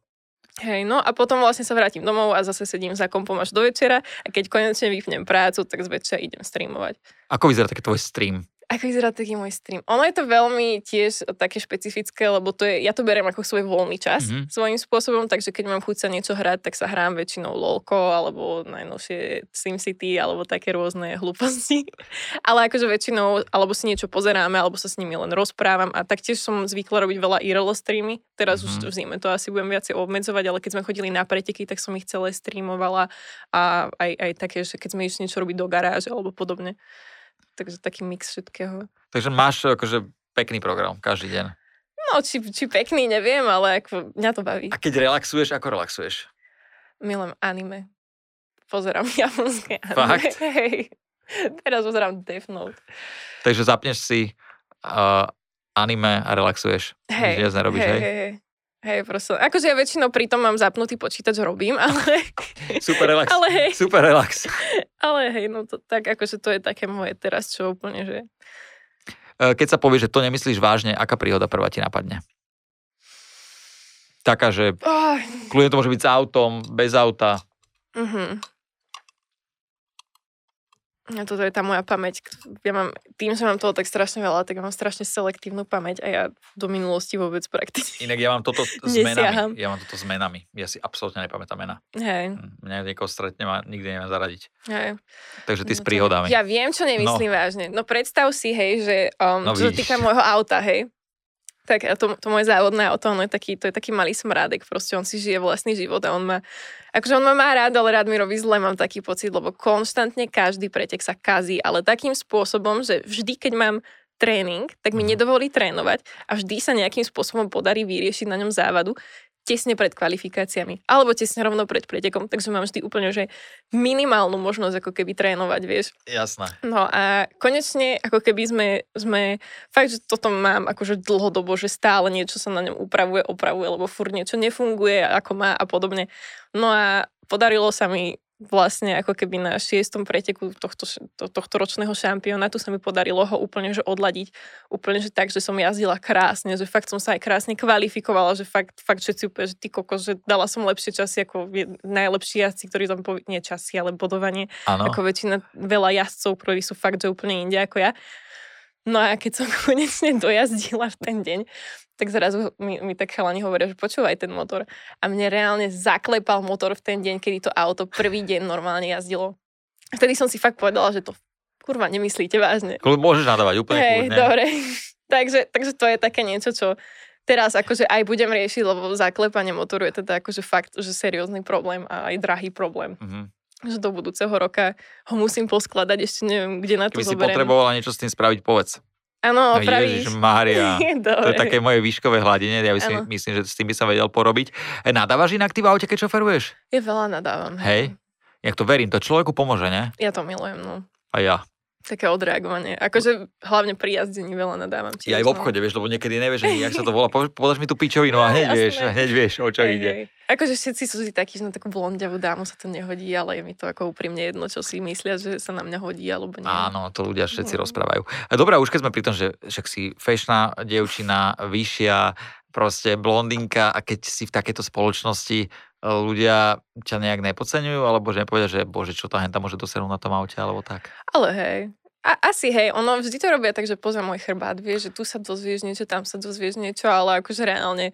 Hej, no a potom vlastne sa vrátim domov a zase sedím za kompom až do večera a keď konečne vypnem prácu, tak zväčša idem streamovať. Ako vyzerá taký tvoj stream? Ako vyzerá taký môj stream? Ono je to veľmi tiež také špecifické, lebo to je, ja to beriem ako svoj voľný čas Mhm. mm-hmm. svojím spôsobom, takže keď mám chuť sa niečo hrať, tak sa hrám väčšinou LOLko alebo najnovšie SimCity alebo také rôzne hlúposti. *laughs* Ale akože väčšinou alebo si niečo pozeráme, alebo sa s nimi len rozprávam a taktiež som zvykla robiť veľa IRL streamy. Teraz Mhm. mm-hmm. už v zime to asi budem viacej obmedzovať, ale keď sme chodili na preteky, tak som ich celé streamovala a aj, aj také, že keď sme išli niečo robiť do garáže alebo podobne. Takže taký mix všetkého. Takže máš akože pekný program každý deň. No, či, či pekný, neviem, ale ako, mňa to baví. A keď relaxuješ, ako relaxuješ? Milujem anime. Pozerám *laughs* japonské anime. Fakt? Hej. Teraz pozerám Death Note. Takže zapneš si uh, anime a relaxuješ. Hej, Nič nerobíš, hej? hej, hej. Hej, proste. Akože ja väčšinou pritom mám zapnutý počítač, robím, *laughs* ale, Super relax. ale hej, Super relax. ale hej, no to tak, akože to je také moje teraz, čo úplne, že... E, Keď sa povie, že to nemyslíš vážne, aká príhoda prvá ti napadne? Taká, že Oh, kľudne to môže byť s autom, bez auta. mhm. No toto je tá moja pamäť. Ja mám, tým, že mám toho tak strašne veľa, tak ja mám strašne selektívnu pamäť a ja do minulosti vôbec prakticky. Inak ja mám toto *laughs* s menami. Ja mám toto s menami. Ja si absolútne nepamätám mena. Hej, Hm, Mňa niekoho stretnem a nikdy neviem zaradiť. hej. Takže ty s No to- príhodami. Ja viem, čo nemyslím no. vážne. No predstav si, hej, že um, No čo sa týka môjho auta, hej, tak a to, to moje závodné auto, ono je taký, to je taký malý smrádek, proste on si žije vlastný život a on má, akože on ma má rád, ale rád mi robí zle, mám taký pocit, lebo konštantne každý pretek sa kazí, ale takým spôsobom, že vždy, keď mám tréning, tak mi Mhm. nedovolí trénovať a vždy sa nejakým spôsobom podarí vyriešiť na ňom závadu tesne pred kvalifikáciami, alebo tesne rovno pred pretekom, takže mám vždy úplne, že minimálnu možnosť ako keby trénovať, vieš. Jasné. No a konečne, ako keby sme, sme fakt, že toto mám akože dlhodobo, že stále niečo sa na ňom upravuje, opravuje, lebo furt niečo nefunguje ako má a podobne. No a podarilo sa mi vlastne ako keby na šiestom preteku tohto, to, tohto ročného šampionátu sa mi podarilo ho úplne že odladiť. Úplne že tak, že som jazdila krásne, že fakt som sa aj krásne kvalifikovala, že fakt, fakt všetci úplne, že ty kokos, že dala som lepšie časy ako najlepší jazdci, ktorí tam, povi- nie časy, ale bodovanie Áno. ako väčšina veľa jazdcov, ktorí sú fakt, že úplne inde ako ja. No a keď som *laughs* konečne dojazdila v ten deň, tak zrazu mi, mi tak chalani hovoria, že počúvaj ten motor. A mne reálne zaklepal motor v ten deň, kedy to auto prvý deň normálne jazdilo. Vtedy som si fakt povedala, že to kurva nemyslíte vážne. Môžeš nadávať úplne Hej, kľudne. dobre. *laughs* takže, takže to je také niečo, čo teraz akože aj budem riešiť, lebo zaklepanie motoru je teda akože fakt, že seriózny problém a aj drahý problém Mhm. Že do budúceho roka ho musím poskladať, ešte neviem, kde na to Keby si zoberiem. potrebovala niečo s tým spraviť, povedz. Áno, No pravíš. Ježiš Mária. *laughs* To je také moje výškové hladine, ja by si, myslím, že s tým by som vedel porobiť. E, nadávaš inak ty v aute, keď šoferuješ? Ja veľa nadávam. Hej? Jak to verím, to človeku pomôže, ne? Ja to milujem, no. A ja. Také odreagovanie. Akože hlavne pri jazdení veľa nadávam. Ja aj v obchode, vieš, lebo niekedy nevieš, ani, jak sa to volá. Po- Podaš mi tú pičovinu a *laughs* hneď vieš, hneď vieš, o čo Hej, ide. hej. Akože všetci sú si takí, že na takú blondiavú dámu sa to nehodí, ale je mi to ako úprimne jedno, čo si myslia, že sa na mňa hodí, alebo nie. Áno, to ľudia všetci No. rozprávajú. A Dobrá, už keď sme pri tom, že však si fešná dievčina, vyššia, proste blondinka a keď si v takejto spoločnosti ľudia ťa nejak nepodceňujú, alebo že nepovedia, že bože, čo tá henta môže dosiahnuť na tom aute, alebo tak. Ale hej. A, asi hej, ono vždy to robia tak, že pozrie môj chrbát, vieš, že tu sa dozvieš niečo, tam sa dozvieš niečo, ale akože reálne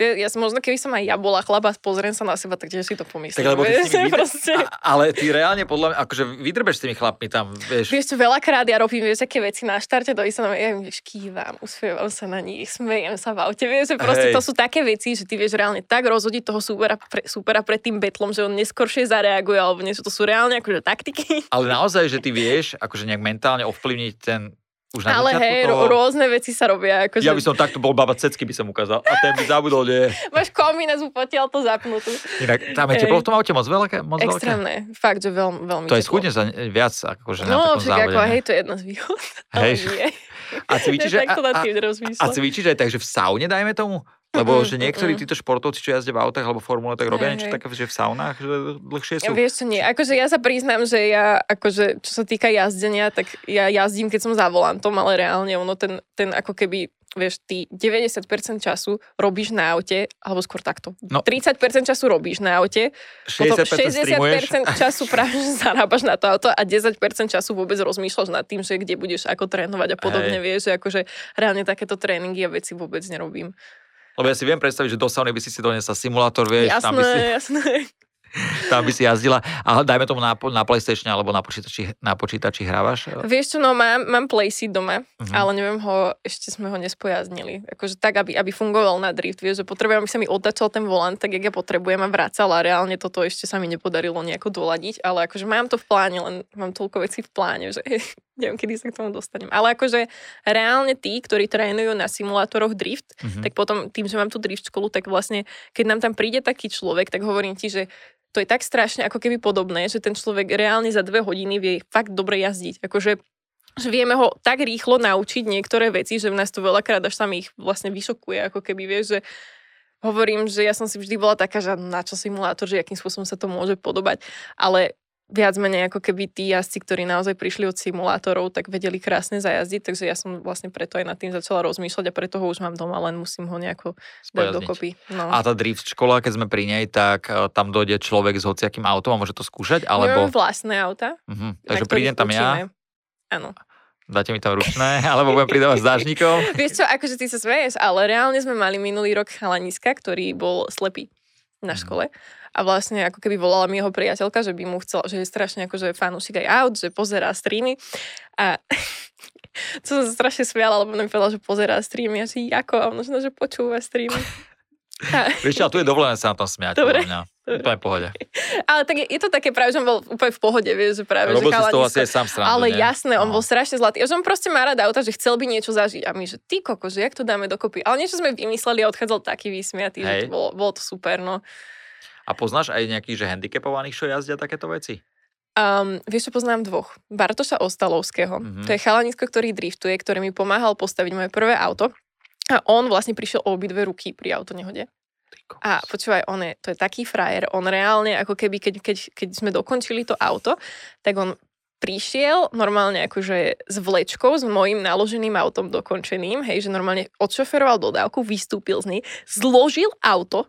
ja, som, možno keby som aj ja bola chlaba a pozriem sa na seba, tak tiež si to pomyslím. Tak lebo vieš, *laughs* proste. a, ale ty reálne podľa mňa, akože vydrbeš s tými chlapmi tam, vieš. Vieš čo, veľakrát ja robím, vieš, aké veci na štarte, do sa na ja im, vieš, kývam, usmievam sa na nich, smejem sa v aute, vieš, že proste Hej. to sú také veci, že ty vieš reálne tak rozhodiť toho supera, pre, supera pred tým betlom, že on neskoršie zareaguje, alebo niečo, to sú reálne akože taktiky. Ale naozaj, že ty vieš, akože nejak mentálne ovplyvniť ten už na Ale hej, toho... rôzne veci sa robia. Akože... Ja by som takto bol baba cecky, by som ukázal. A ten by zabudol, nie. *laughs* Máš komínes potiaľ to zapnutú. Inak, tam je teplo v tom aute moc veľké? Moc veľké? Extrémne. Fakt, že veľmi, veľmi To je teplo. schudne sa viac, akože na No, takom však závode. ako, hej, to je jedna z výhod. Ale Hej. A cvičíš, to a, a, cvičíš aj tak, že v saune, dajme tomu? Lebo Mm, že niektorí mm. títo športovci, čo jazdia v autách alebo formule, tak robia Hej, niečo také, že v saunách, že dlhšie sú. Vieš čo, nie. Akože ja sa priznám, že ja, akože, čo sa týka jazdenia, tak ja jazdím, keď som za volantom, ale reálne ono ten, ten ako keby, vieš, ty 90% času robíš na aute, alebo skôr takto. No. 30% času robíš na aute, potom 60% streamuješ. 60% času práve *laughs* zarábaš na to auto a 10% času vôbec rozmýšľaš nad tým, že kde budeš ako trénovať a podobne, Hej. vieš, že akože reálne takéto tréningy a veci vôbec nerobím. Lebo ja si viem predstaviť, že do sauny by si si donesla simulátor, vieš, tam by, si, jasné, jasné. Tam by si jazdila. A dajme tomu na, na PlayStation alebo na počítači, na počítači hrávaš. Vieš čo, no mám, mám playseat doma, uh-huh. ale neviem ho, ešte sme ho nespojaznili. Akože tak, aby, aby fungoval na drift, vieš, že potrebujem, aby sa mi otačal ten volant, tak jak ja potrebujem a vracal a reálne toto ešte sa mi nepodarilo nejako doladiť, ale akože mám to v pláne, len mám toľko vecí v pláne, že *laughs* neviem, kedy sa k tomu dostanem. Ale akože reálne tí, ktorí trénujú na simulátoroch drift, Mhm. tak potom tým, že mám tú drift školu, tak vlastne, keď nám tam príde taký človek, tak hovorím ti, že to je tak strašne ako keby podobné, že ten človek reálne za dve hodiny vie fakt dobre jazdiť. Akože že vieme ho tak rýchlo naučiť niektoré veci, že v nás to veľakrát až sa ich vlastne vyšokuje, ako keby vieš, že hovorím, že ja som si vždy bola taká, že na čo simulátor, že akým spôsobom sa to môže podobať, ale viac menej ako keby tí jazdci, ktorí naozaj prišli od simulátorov, tak vedeli krásne zajazdiť, takže ja som vlastne preto aj nad tým začala rozmýšľať a preto ho už mám doma, len musím ho nejako dať dokopy. No. A tá drift škola, keď sme pri nej, tak e, tam dojde človek s hociakým autom a môže to skúšať, alebo... máme vlastné auta, na Takže prídem tam ja. Áno. dáte mi tam ručné, *laughs* alebo budem pridávať s dážnikom. Vieš čo, akože ty sa smeješ, ale reálne sme mali minulý rok chalaniska, ktorý bol slepý na Mhm. škole. A vlastne ako keby volala mi jeho priateľka, že by mu chcela, že je strašne akože fanúšik aj aut, že pozerá streamy. A *laughs* to som sa strašne smiala, lebo mi povedala, že pozerá streamy. A si ako? A možno, že počúva streamy. *laughs* A, Vieš ale tu je dovolené sa na tom smiať, Dobre. mňa. Úplne v pohode. *laughs* ale tak je, je to také práve, že on bol úplne v pohode, vieš, že práve, Robil že si z toho asi aj sám srandu, Ale nie? jasné, on No. bol strašne zlatý. A že on proste má rád auta, že chcel by niečo zažiť. A my, že ty koko, že jak to dáme dokopy. Ale niečo sme vymysleli a odchádzal taký vysmiatý, že to bolo, bolo to super, no. A poznáš aj nejakých, že handicapovaných, čo jazdia takéto veci? Um, vieš, čo poznám dvoch. Bartoša Ostalovského. Mhm. Mm-hmm. To je chalanisko, ktorý driftuje, ktorý mi pomáhal postaviť moje prvé auto. A on vlastne prišiel o obidve ruky pri autonehode. A počúvaj, on je, to je taký frajer, on reálne, ako keby, keď, keď, keď sme dokončili to auto, tak on prišiel normálne akože s vlečkou, s mojim naloženým autom dokončeným, hej, že normálne odšoferoval dodávku, vystúpil z nej, zložil auto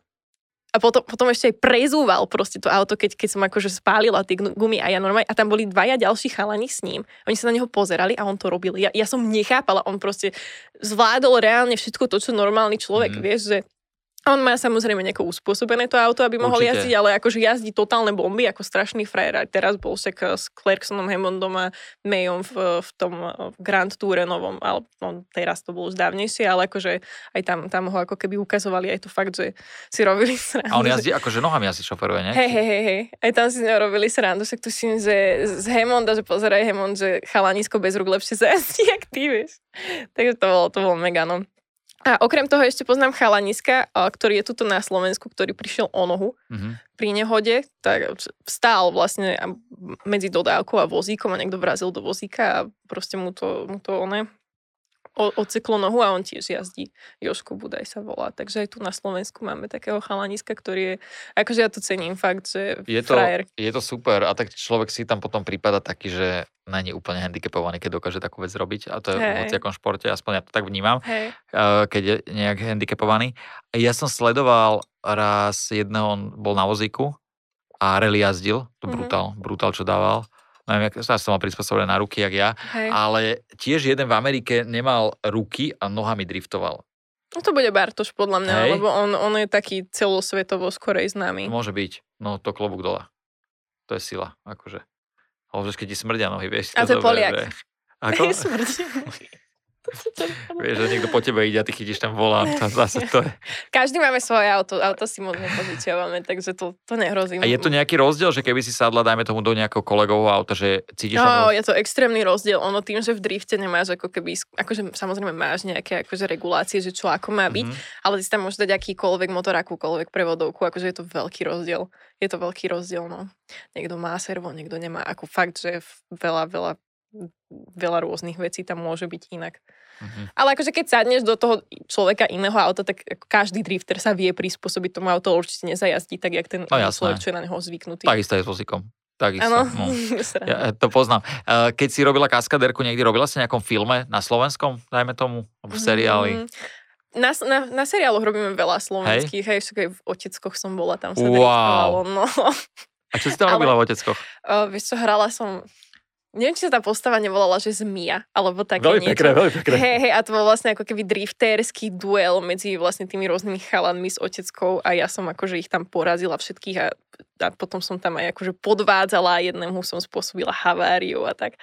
a potom, potom ešte aj prezúval proste to auto, keď, keď som akože spálila tie gumy a ja normálne, a tam boli dvaja ďalší chalani s ním. Oni sa na neho pozerali a on to robil. Ja, ja som nechápala, on proste zvládol reálne všetko to, čo normálny človek, mm. vieš, že On má samozrejme nejako uspôsobené to auto, aby mohol Určite. jazdiť, ale akože jazdí totálne bomby, ako strašný frajer. Aj teraz bol však eh, s Clarksonom, Hammondom a Mayom v, v tom eh, Grand Toure novom, ale no, teraz to bolo už dávnejšie, ale akože aj tam, tam ho ako keby ukazovali aj to fakt, že si robili srandu. A on jazdí, akože nohami asi šoferuje, nie? Hej, hej, hej, hej. Aj tam si robili srandu, však tuším, že z Hemonda, že pozeraj Hemond, že chalanisko bez rúk lepšie zajazdí, *laughs* jak ty, vieš. Takže to bolo, to bolo mega, no. A okrem toho ešte poznám chalaniska, ktorý je tuto na Slovensku, ktorý prišiel o nohu Mhm. pri nehode, tak stál vlastne medzi dodávkou a vozíkom a niekto vrazil do vozíka a proste mu to, mu to one odseklo nohu a on tiež jazdí. Joško Budaj sa volá. Takže aj tu na Slovensku máme takého chalaniska, ktorý je, akože ja to cením fakt, že Je to, frajer. je to super a tak človek si tam potom prípada taký, že není úplne handicapovaný, keď dokáže takú vec robiť a to je v Hej. hociakom športe, aspoň ja to tak vnímam, Hej. eh, keď je nejak handicapovaný. Ja som sledoval raz jedného, on bol na vozíku a rally jazdil, to Mhm. brutál, brutál čo dával. Neviem, sa som mal prispôsobené na ruky, jak ja, Hej. ale tiež jeden v Amerike nemal ruky a nohami driftoval. No to bude Bartoš podľa mňa, Hej. lebo on, on je taký celosvetovo skorej známy. Môže byť, no to klobúk dole. To je sila, akože. Ale keď ti smrdia nohy, vieš. A to je zober, Poliak. *laughs* Ako? Smrdí. Vieš, že niekto po tebe ide a ty chytíš ten volán. To zase to je. Každý máme svoje auto, auto si moc nepožičiavame, takže to, to nehrozí. A je to nejaký rozdiel, že keby si sadla, dajme tomu, do nejakého kolegovho auta, že cítiš No, tam... je to extrémny rozdiel. Ono tým, že v drifte nemáš ako keby, akože samozrejme máš nejaké akože regulácie, že čo ako má byť, Mhm. ale ty si tam môžeš dať akýkoľvek motor, akúkoľvek prevodovku, akože je to veľký rozdiel. Je to veľký rozdiel, no. Niekto má servo, niekto nemá. Ako fakt, že veľa, veľa, veľa rôznych vecí tam môže byť inak. Mhm. Ale akože keď sadneš do toho človeka iného auta, tak každý drifter sa vie prispôsobiť tomu auto, určite nezajazdí tak, jak ten No človek, čo je na neho zvyknutý. Takisto je s vozíkom. Takisto. No. *laughs* Ja to poznám. Keď si robila kaskaderku niekdy, robila si nejakom filme na slovenskom, dajme tomu, alebo v seriáli? Mm, Na, na, na seriáloch robíme veľa slovenských, hej, aj v Oteckoch som bola, tam sa Wow. no. A čo si tam *laughs* Ale- robila v Oteckoch? Uh, vieš čo, hrala som, neviem, či sa tá postava nevolala, že Zmia, alebo také Veľmi niečo. pekné, veľmi pekné. Hej, hej, a to bol vlastne ako keby drifterský duel medzi vlastne tými rôznymi chalanmi s oteckou a ja som akože ich tam porazila všetkých a, a potom som tam aj akože podvádzala a jednému som spôsobila haváriu a tak.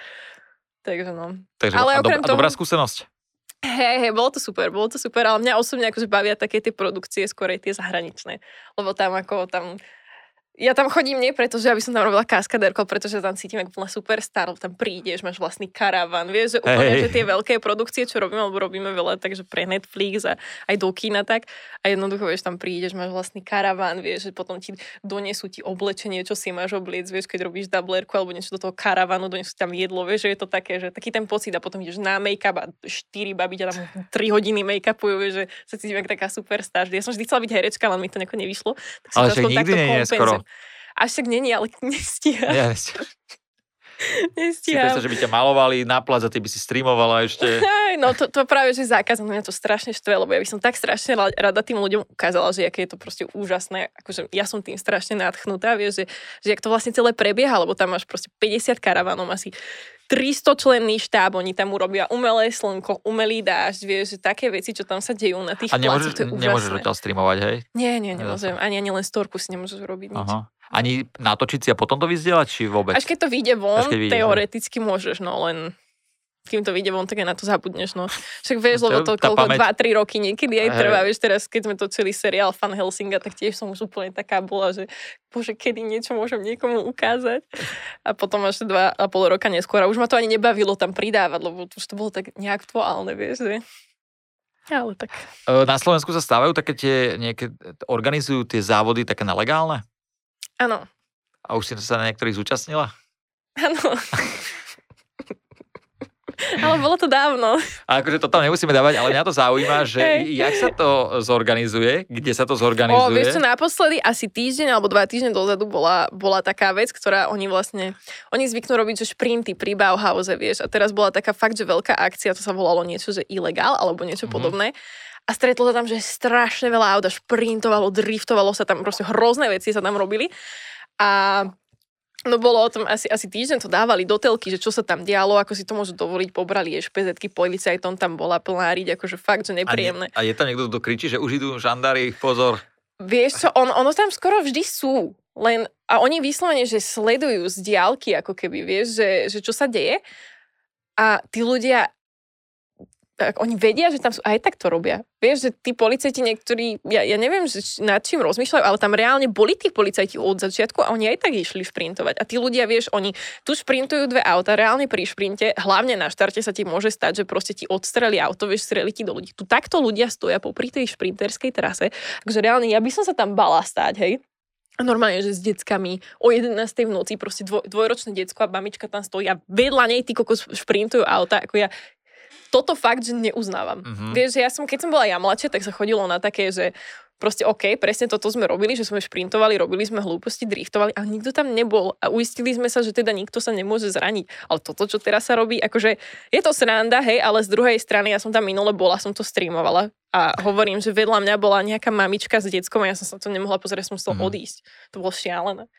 Takže no. Takže, Ale a, okrem a dobrá skúsenosť? Hej, hej, bolo to super, bolo to super, ale mňa osobne akože bavia také tie produkcie, skorej tie zahraničné. Lebo tam ako tam... Ja tam chodím nie preto, že aby som tam robila kaskaderko, pretože tam cítim ako úplná superstar, lebo tam prídeš, máš vlastný karavan, vieš, že úplne, Hej. že tie veľké produkcie, čo robíme, lebo robíme veľa, takže pre Netflix a aj do kína tak. A jednoducho, vieš, tam prídeš, máš vlastný karavan, vieš, že potom ti donesú ti oblečenie, čo si máš obliec, vieš, keď robíš dublerku alebo niečo do toho karavanu, donesú tam jedlo, vieš, že je to také, že taký ten pocit a potom ideš na make-up a štyri babi ťa tam 3 hodiny make-upujú, vieš, že sa cítim ako taká superstar. Ja som vždy chcela byť herečka, ale mi to nejako nevyšlo. Tak som Ale aspoň nikdy nie je kompenzujem. Skoro. Až však není, ale nestíham. Ja, si nestíham. predstav, že by ťa malovali na plac a ty by si streamovala ešte. *laughs* Aj, no to, to práve, že zákaz, mňa to strašne štve, lebo ja by som tak strašne ra- rada tým ľuďom ukázala, že aké je to proste úžasné, akože ja som tým strašne nadchnutá, vieš, že, že jak to vlastne celé prebieha, lebo tam máš proste 50 karavanov, asi 300 členný štáb, oni tam urobia umelé slnko, umelý dážď, vieš, že také veci, čo tam sa dejú na tých A placoch, nemôžeš, to je nemôžeš úžasné. odtiaľ streamovať, hej? Nie, nie, nemôžem. Ani, ani len storku si nemôžeš robiť nič. Aha. Ani natočiť si a potom to vyzdieľať, či vôbec? Až keď to vyjde von, vyjde, teoreticky môžeš, no len kým to vyjde von, tak aj na to zabudneš, no. Však vieš, To je lebo to koľko, pamäť. 2-3 roky niekedy aj trvá, vieš, teraz keď sme točili seriál Fan Helsinga, tak tiež som už úplne taká bola, že bože, kedy niečo môžem niekomu ukázať. A potom až 2,5 roka neskôr a už ma to ani nebavilo tam pridávať, lebo už to bolo tak neaktuálne, vieš, že... Ale tak... E, Na Slovensku sa stávajú také tie, nejaké, organizujú tie závody také na legálne? Áno, A už si sa na niektorých zúčastnila? áno. Ale bolo to dávno. A akože to tam nemusíme dávať, ale mňa to zaujíma, že Hej. jak sa to zorganizuje, kde sa to O, zorganizuje. vieš čo, naposledy asi týždeň alebo dva týždne dozadu bola, bola taká vec, ktorá oni vlastne, oni zvyknú robiť, že šprinty pri Bauhause, vieš, a teraz bola taká fakt, že veľká akcia, to sa volalo niečo, že ilegál alebo niečo Mhm. podobné. A stretlo sa tam, že strašne veľa aut a šprintovalo, driftovalo sa tam, proste hrozné veci sa tam robili. A No bolo o tom, asi, asi týždeň to dávali do telky, že čo sa tam dialo, ako si to môžu dovoliť, pobrali ešpezetky, policajtom tam bola plná riť, akože fakt, že nepríjemné. A, ne, a je tam niekto, kto kričí, že už idú žandári, pozor. Vieš čo, on, ono tam skoro vždy sú, len a oni vyslovene, že sledujú z diálky, ako keby, vieš, že, že čo sa deje. A tí ľudia tak oni vedia, že tam sú, aj tak to robia. Vieš, že tí policajti niektorí, ja, ja neviem, že nad čím rozmýšľajú, ale tam reálne boli tí policajti od začiatku a oni aj tak išli šprintovať. A tí ľudia, vieš, oni tu šprintujú dve auta, reálne pri šprinte, hlavne na štarte sa ti môže stať, že proste ti odstreli auto, vieš, streli ti do ľudí. Tu takto ľudia stoja popri tej šprinterskej trase, takže reálne ja by som sa tam bala stáť, hej. Normálne, že s deckami o 11. v noci, proste dvoj, dvojročné decko a mamička tam stojí a vedľa nej ty kokos šprintujú auta, ako ja, toto fakt, že neuznávam. Mm-hmm. Vieš, že ja som, keď som bola ja mladšia, tak sa chodilo na také, že proste OK, presne toto sme robili, že sme šprintovali, robili sme hlúposti, driftovali, ale nikto tam nebol a uistili sme sa, že teda nikto sa nemôže zraniť. Ale toto, čo teraz sa robí, akože je to sranda, hej, ale z druhej strany ja som tam minule bola, som to streamovala a hovorím, že vedľa mňa bola nejaká mamička s deckom a ja som sa to nemohla pozrieť, som musela mm-hmm. odísť. To bolo šialené.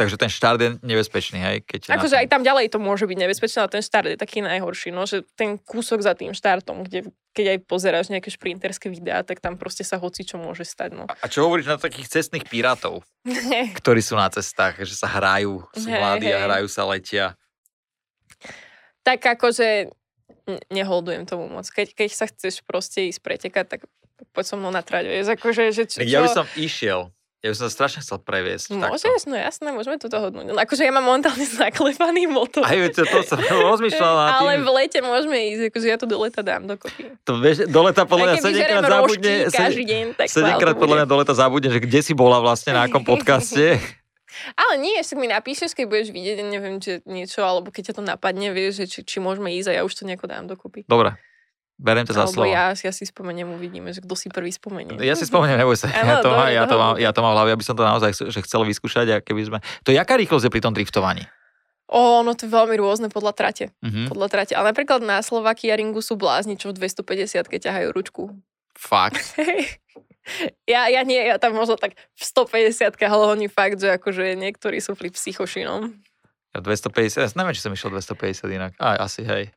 Takže ten štart je nebezpečný, hej? Keď akože aj tam ďalej to môže byť nebezpečné, ale ten štart je taký najhorší, no, že ten kúsok za tým štartom, kde keď aj pozeráš nejaké šprinterské videá, tak tam proste sa hoci čo môže stať. No. A čo hovoríš na takých cestných pirátov, *laughs* ktorí sú na cestách, že sa hrajú, sú hey, mladí hey. a hrajú sa, letia? Tak akože neholdujem tomu moc. Keď, keď sa chceš proste ísť pretekať, tak poď so mnou na trať, vieš, akože, že čo, Ja by som išiel, ja by som sa strašne chcel previesť. Môžeš, takto. no jasné, môžeme to dohodnúť. No, akože ja mám momentálne *laughs* zaklepaný motor. Aj to, to som *laughs* rozmýšľal na tým. Ale v lete môžeme ísť, akože ja to do leta dám dokopy. To vieš, do leta podľa mňa 7 krát zabudne. Každý deň, tak 7 krát podľa mňa do leta zabudne, že kde si bola vlastne na akom *laughs* podcaste. Ale nie, ešte mi napíšeš, keď budeš vidieť, neviem, že niečo, alebo keď ťa to napadne, vieš, že či, či môžeme ísť a ja už to nejako dám dokopy. Dobre, Beriem to za slovo. ja, ja si spomeniem, uvidíme, že kto si prvý spomenie. Ja si spomeniem, neboj sa. *laughs* ja, to, dobre, ja, to mám, ja to mám v hlave, aby som to naozaj že chcel vyskúšať. A keby sme... To jaká rýchlosť je pri tom driftovaní? O, no to je veľmi rôzne podľa trate. Uh-huh. Podľa trate. Ale napríklad na Slovakia ringu sú blázni, čo v 250 keď ťahajú ručku. Fakt? *laughs* ja, ja nie, ja tam možno tak v 150 ale oni fakt, že akože niektorí sú pri psychošinom. Ja 250, ja neviem, či som išiel 250 inak. Aj, asi hej.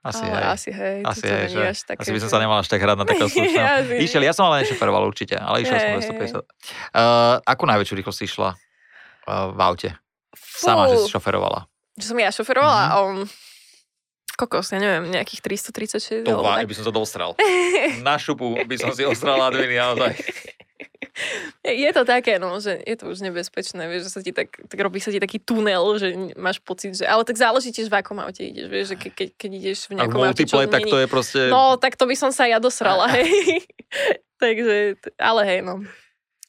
Asi ale hej. Asi hej. Asi, hej, že, až také, asi by som sa nemal až tak hrať na takého *laughs* slušného. išiel, ja som ale nešoferoval určite, ale išiel hey, som 250. Uh, akú najväčšiu rýchlosť išla uh, v aute? Fú. Sama, že si šoferovala. Že som ja šoferovala? Mm-hmm. Um, kokos, ja neviem, nejakých 336. To by som to *laughs* dostral. Na šupu by som si ostral Adviny, naozaj. *laughs* Je to také, no, že je to už nebezpečné, vieš, že sa ti tak, tak robí sa ti taký tunel, že máš pocit, že, ale tak záleží tiež v akom aute ideš, vieš, že ke, ke, keď ideš v nejakom aute, čo tak to je proste... No, tak to by som sa ja dosrala, hej. *laughs* Takže, ale hej, no.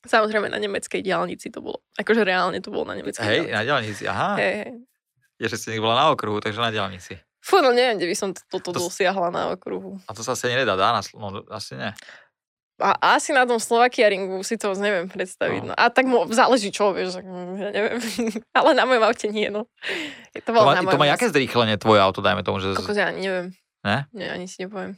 Samozrejme na nemeckej diálnici to bolo. Akože reálne to bolo na nemeckej Hej, diálnici. na diálnici, aha. Hej, hej. Je, že si bola na okruhu, takže na diálnici. Fú, no neviem, kde by som toto to, dosiahla na okruhu. A to sa asi nedá, dá? Na, no, asi nie. A asi na tom Slovakia ringu si to neviem predstaviť. No. A tak mo, záleží čo, vieš, ja neviem. *laughs* Ale na mojom aute nie, no. Je to, to má, to má jaké zrýchlenie tvoje auto, dajme tomu, že... Kokos, ja neviem. Ne? Nie, ani si nepoviem.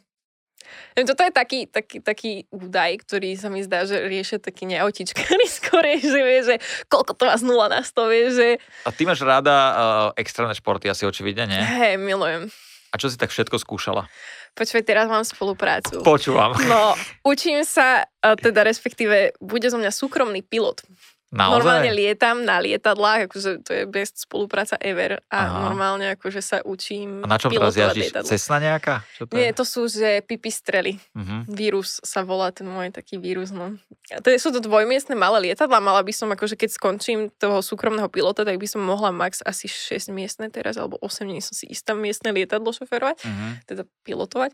Neviem, toto je taký, taký, taký údaj, ktorý sa mi zdá, že riešia taký neautičkári *laughs* skôr, že vie, že koľko to z 0 na 100, vie, že... A ty máš rada uh, extrémne športy, asi očividne, nie? Hej, milujem. A čo si tak všetko skúšala? Počuj, teraz mám spoluprácu. Počúvam. No, učím sa, teda respektíve bude zo mňa súkromný pilot. Naozaj? Normálne lietam na lietadlách, akože to je best spolupráca ever a Aha. normálne akože sa učím A na čom teraz jazdíš? Cesna nejaká? Čo to Nie, je? to sú, že pipistrely. Uh-huh. Vírus sa volá ten môj taký vírus, no. A to sú to dvojmiestne malé lietadla, mala by som akože keď skončím toho súkromného pilota, tak by som mohla max asi 6 miestne teraz, alebo 8, nie som si istá miestne lietadlo šoferovať, uh-huh. teda pilotovať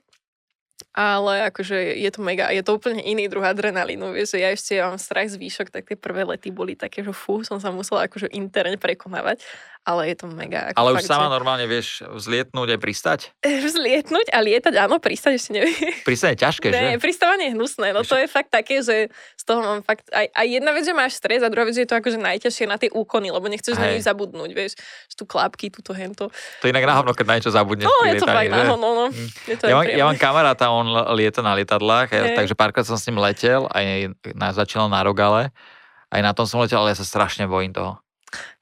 ale akože je to mega, je to úplne iný druh adrenalínu, vieš, že ja ešte mám strach z výšok, tak tie prvé lety boli také, že fú, som sa musela akože interne prekonávať, ale je to mega. Ako ale fakt, už sama že... normálne vieš vzlietnúť aj pristať? *laughs* Vzlietnúť a lietať, áno, pristať ešte neviem. Pristať je ťažké, že? Ne, pristávanie je hnusné, no to je fakt také, že z toho mám fakt, aj, aj jedna vec, že máš stres a druhá vec, že je to akože najťažšie na tie úkony, lebo nechceš na nich zabudnúť, vieš, že tu klapky, túto hento. To je inak náhodno, keď na niečo zabudneš. No, je to fakt náhodno, no. Hm. Je to ja, mám, ja mám kamaráta, on lieta na lietadlách, hey. takže párkrát som s ním letel, aj na, začal na Rogale, aj na tom som letel, ale ja sa strašne bojím toho.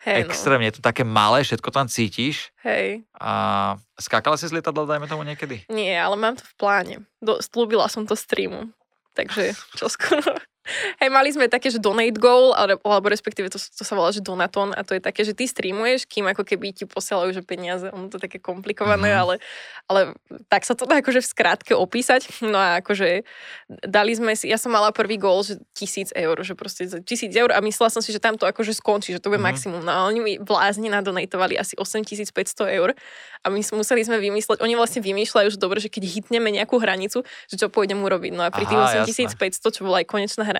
Hej, no. Extrémne, je to také malé, všetko tam cítiš. Hej. A skákala si z lietadla, dajme tomu niekedy? Nie, ale mám to v pláne. Do, slúbila som to streamu. Takže čo skoro. *laughs* Hej, mali sme také, že donate goal, alebo, alebo respektíve to, to sa volá, že donaton a to je také, že ty streamuješ, kým ako keby ti posielajú, že peniaze, ono to je také komplikované, Mhm. ale, ale tak sa to dá akože v skrátke opísať. No a akože dali sme si, ja som mala prvý goal, že tisíc eur, že proste za tisíc eur a myslela som si, že tam to akože skončí, že to bude Mhm. maximum. No a oni mi vlázne nadonatovali asi 8500 eur a my museli sme vymysleť, oni vlastne vymýšľajú, že dobre, že keď hitneme nejakú hranicu, že čo pôjdem urobiť. No a pri tých Aha, 8500, čo bola aj konečná hranica,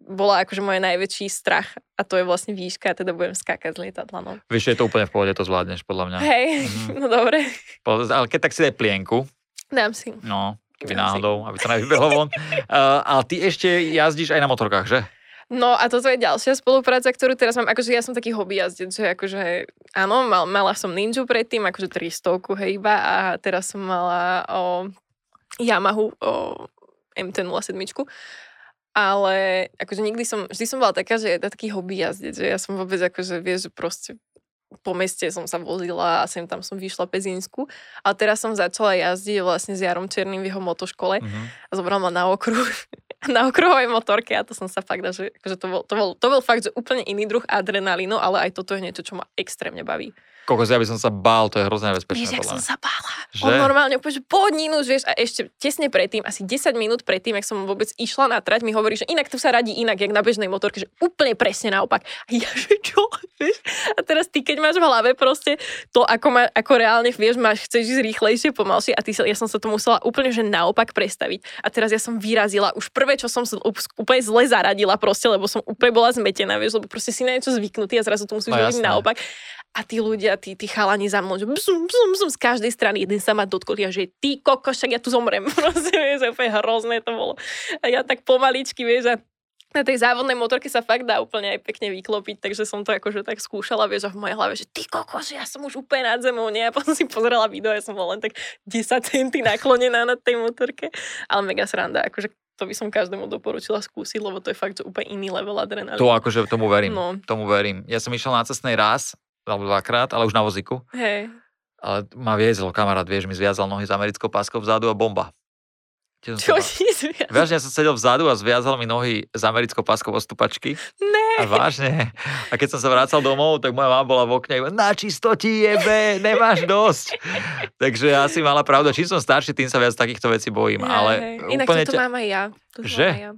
bola akože môj najväčší strach a to je vlastne výška, teda budem skákať z lietadla. No. Vieš, je to úplne v pohode, to zvládneš, podľa mňa. Hej, Mhm. *laughs* no dobre, Ale keď tak si daj plienku, dám si. no, keby Dám si. náhodou, aby to nevybehlo von. *laughs* Uh, ale ty ešte jazdíš aj na motorkách, že? No a toto je ďalšia spolupráca, ktorú teraz mám, akože ja som taký hobby jazdec, že akože áno, mal, mala som Ninju predtým, akože 300 hej iba a teraz som mala o Yamahu o MT-07 ale akože nikdy som, vždy som bola taká, že to taký hobby jazdec, že ja som vôbec akože, vieš, že proste po meste som sa vozila a sem tam som vyšla Pezínsku. Ale teraz som začala jazdiť vlastne s Jarom Černým v jeho motoškole Mhm. a zobral ma na okruh, *laughs* na okruhovej motorke a to som sa fakt, dá, že akože to, bol, to, bol, to bol fakt, že úplne iný druh adrenalínu, ale aj toto je niečo, čo ma extrémne baví. Kokos, ja by som sa bál, to je hrozne nebezpečné. Vieš, podľa som sa bála. Že? On normálne úplne, že pohodninu, vieš, a ešte tesne predtým, asi 10 minút predtým, ak som vôbec išla na trať, mi hovorí, že inak to sa radí inak, jak na bežnej motorke, že úplne presne naopak. A ja, že čo? Vieš? A teraz ty, keď máš v hlave proste to, ako, ma, ako reálne, vieš, máš, chceš ísť rýchlejšie, pomalšie a ty sa, ja som sa to musela úplne, že naopak prestaviť. A teraz ja som vyrazila, už prvé, čo som úplne zle zaradila proste, lebo som úplne bola zmetená, vieš, lebo proste si na niečo zvyknutý a zrazu to musíš No robiť naopak. A tí ľudia, tí, tí chalani za mnou, že bzum, bzum, bzum, z každej strany jeden sa ma dotkol, ja, že ty kokos, však ja tu zomrem. *laughs* Proste, vieš, úplne hrozné to bolo. A ja tak pomaličky, vieš, a na tej závodnej motorke sa fakt dá úplne aj pekne vyklopiť, takže som to akože tak skúšala, vieš, a v mojej hlave, že ty kokos, ja som už úplne nad zemou, nie? A potom si pozerala video, ja som bola len tak 10 centy naklonená na tej motorke, ale mega sranda, akože to by som každému doporučila skúsiť, lebo to je fakt, úplne iný level adrenalínu. To akože tomu verím. No. Tomu verím. Ja som išiel na cestnej raz, alebo dvakrát, ale už na vozíku. Hej. Ale ma viezol kamarát, vieš, mi zviazal nohy s americkou páskou vzadu a bomba. Tiež Čo ti zviazal? Vážne, ja som sedel vzadu a zviazal mi nohy s americkou páskou o stupačky. Ne. A vážne. A keď som sa vracal domov, tak moja mama bola v okne na čisto ti jebe, nemáš dosť. Takže asi mala pravda. Čím som starší, tým sa viac takýchto vecí bojím. Hej, Ale hej. Inak úplne, ťa, mám aj ja. Toto Že? Mám aj ja.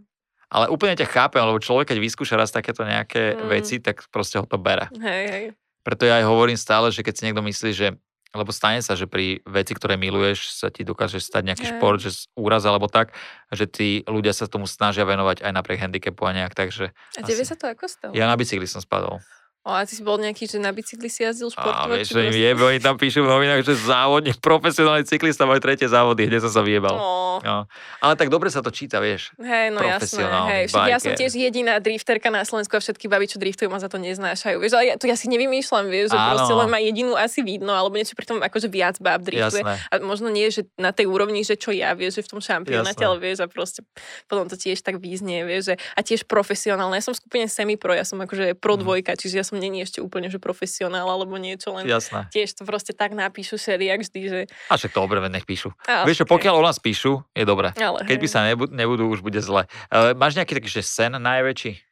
ale úplne ťa chápem, lebo človek, keď vyskúša raz takéto nejaké Mm. veci, tak proste ho to bere. Hej, hej. Preto ja aj hovorím stále, že keď si niekto myslí, že lebo stane sa, že pri veci, ktoré miluješ, sa ti dokáže stať nejaký šport, že úraz alebo tak, že tí ľudia sa tomu snažia venovať aj napriek handicapu a nejak, takže A tebe Asi. sa to ako stalo? ja na bicykli som spadol. O, a ty si bol nejaký, že na bicykli si jazdil A športovať? vieš, či že im proste- jebe, oni tam píšu v novinách, že závodník, profesionálny cyklista, majú tretie závody, kde som sa vyjebal. No, No. Ale tak dobre sa to číta, vieš. hej, no jasné. Hej, však ja som tiež jediná drifterka na Slovensku a všetky baby, čo driftujú, ma za to neznášajú. Vieš, ale ja, to ja si nevymýšľam, vieš, že Áno. proste len ma jedinú asi vidno, alebo niečo pri tom akože viac báb driftuje. Jasné. A možno nie, že na tej úrovni, že čo ja, vieš, že v tom šampionáte, ale vieš, a proste potom to tiež tak význie, vieš, že, a tiež profesionálne. Ja som v skupine semi-pro, ja som akože pro Mhm. dvojka, čiže ja som není ešte úplne, že profesionál alebo niečo, len Jasné. tiež to proste tak napíšu všelijak vždy, že... A však to dobre, nech píšu. A, Vieš čo, pokiaľ o nás píšu, je dobre. ale, Keď by sa nebudú, nebudú už bude zle. Uh, máš nejaký taký, že sen najväčší?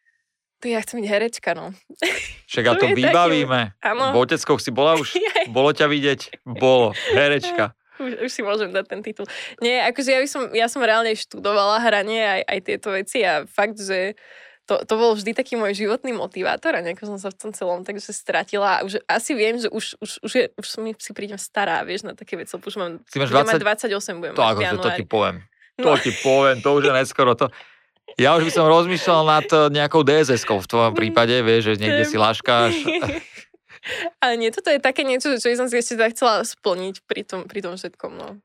To ja chcem byť herečka, no. Však ale *laughs* To to vybavíme. Áno. V oteckoch si bola už? *laughs* Bolo ťa vidieť? Bolo. Herečka. *laughs* už, už si môžem dať ten titul. Nie, akože ja, by som, ja som reálne študovala hranie aj, aj tieto veci a fakt, že to, to bol vždy taký môj životný motivátor a nejako som sa v tom celom takže stratila. A už asi viem, že už, už, už, je, už som si prídem stará, vieš, na také veci. Už mám, Ty máš budem 20? mať 28, budem To mať akože, to ti poviem. To No. ti poviem, to už je neskoro. To... Ja už by som rozmýšľal nad eh, nejakou DSS-kou v tvojom prípade, vieš, že niekde si laškáš. *laughs* Ale nie, toto je také niečo, čo som si ešte tak chcela splniť pri tom, pri tom všetkom, no.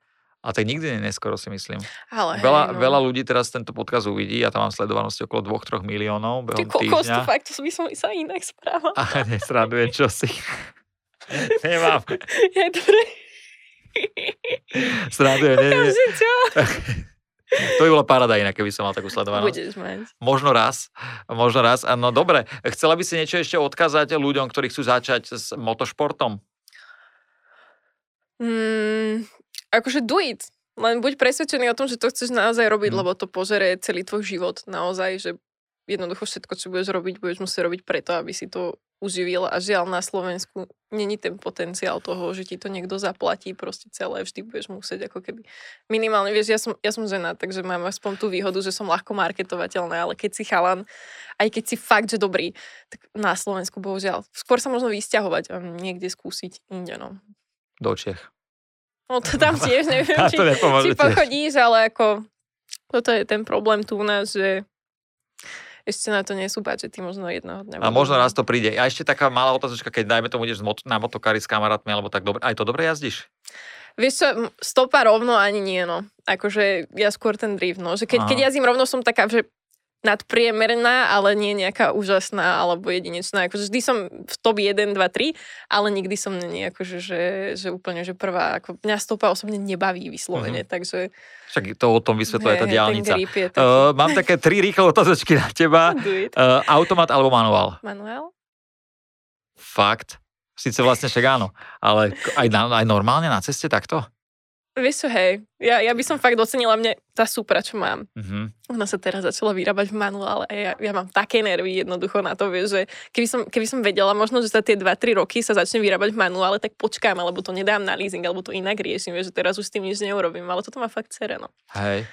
A tak nikdy nie neskoro, si myslím. Ale Veľa, hej, no. veľa ľudí teraz tento podcast uvidí, ja tam mám sledovanosť okolo 2-3 miliónov Ty behom kokos, to fakt, to by som sa inak správala. A *laughs* nesradujem, čo si. *laughs* Nemám. Je dobre. Sradujem, nie, nie. *laughs* To by bola parada inak, keby som mal takú sledovanosť. Budeš mať. Možno raz, možno raz. No dobre, chcela by si niečo ešte odkázať ľuďom, ktorí chcú začať s motošportom? Mm, akože do it. Len buď presvedčený o tom, že to chceš naozaj robiť, Mm. lebo to požere celý tvoj život. Naozaj, že jednoducho všetko, čo budeš robiť, budeš musieť robiť preto, aby si to uživil. A žiaľ na Slovensku není ten potenciál toho, že ti to niekto zaplatí proste celé. Vždy budeš musieť ako keby minimálne, vieš, ja som, ja som žena, takže mám aspoň tú výhodu, že som ľahko marketovateľná, ale keď si chalan, aj keď si fakt, že dobrý, tak na Slovensku bohužiaľ. Skôr sa možno vysťahovať a niekde skúsiť inde, no. Do Čech. No to tam tiež neviem, *laughs* či, či pochodíš, ale ako toto je ten problém tu u nás, že ešte na to nie sú budžety, možno jedného A dňa. budú. možno raz to príde. A ešte taká malá otázočka, keď dajme tomu ideš na motokári s kamarátmi, alebo tak dobre. Aj to dobre jazdíš? Vieš čo, stopa rovno ani nie, no. Akože ja skôr ten drift, no. Že keď, Aha. keď jazdím rovno, som taká, že nadpriemerná, ale nie nejaká úžasná alebo jedinečná. Akože vždy som v top 1, 2, 3, ale nikdy som nie akože, že, že úplne, že prvá, ako mňa stopa osobne nebaví vyslovene, takže Však to o tom vysvetľuje tá diálnica. Taký. Uh, mám také tri rýchle otázočky na teba. *laughs* Uh, automat alebo manuál? Manuel? Fakt? Sice vlastne však áno, ale aj, na, aj normálne na ceste takto? Vieš čo, hej, ja, ja by som fakt docenila mne tá Supra, čo mám. Mhm. Ona sa teraz začala vyrábať v manuále a ja, ja mám také nervy jednoducho na to, vieš, že keby som, keby som vedela možno, že za tie 2-3 roky sa začne vyrábať v manuále, tak počkám, alebo to nedám na leasing, alebo to inak riešim, vieš, že teraz už s tým nič neurobím, ale toto má fakt cereno. Hej.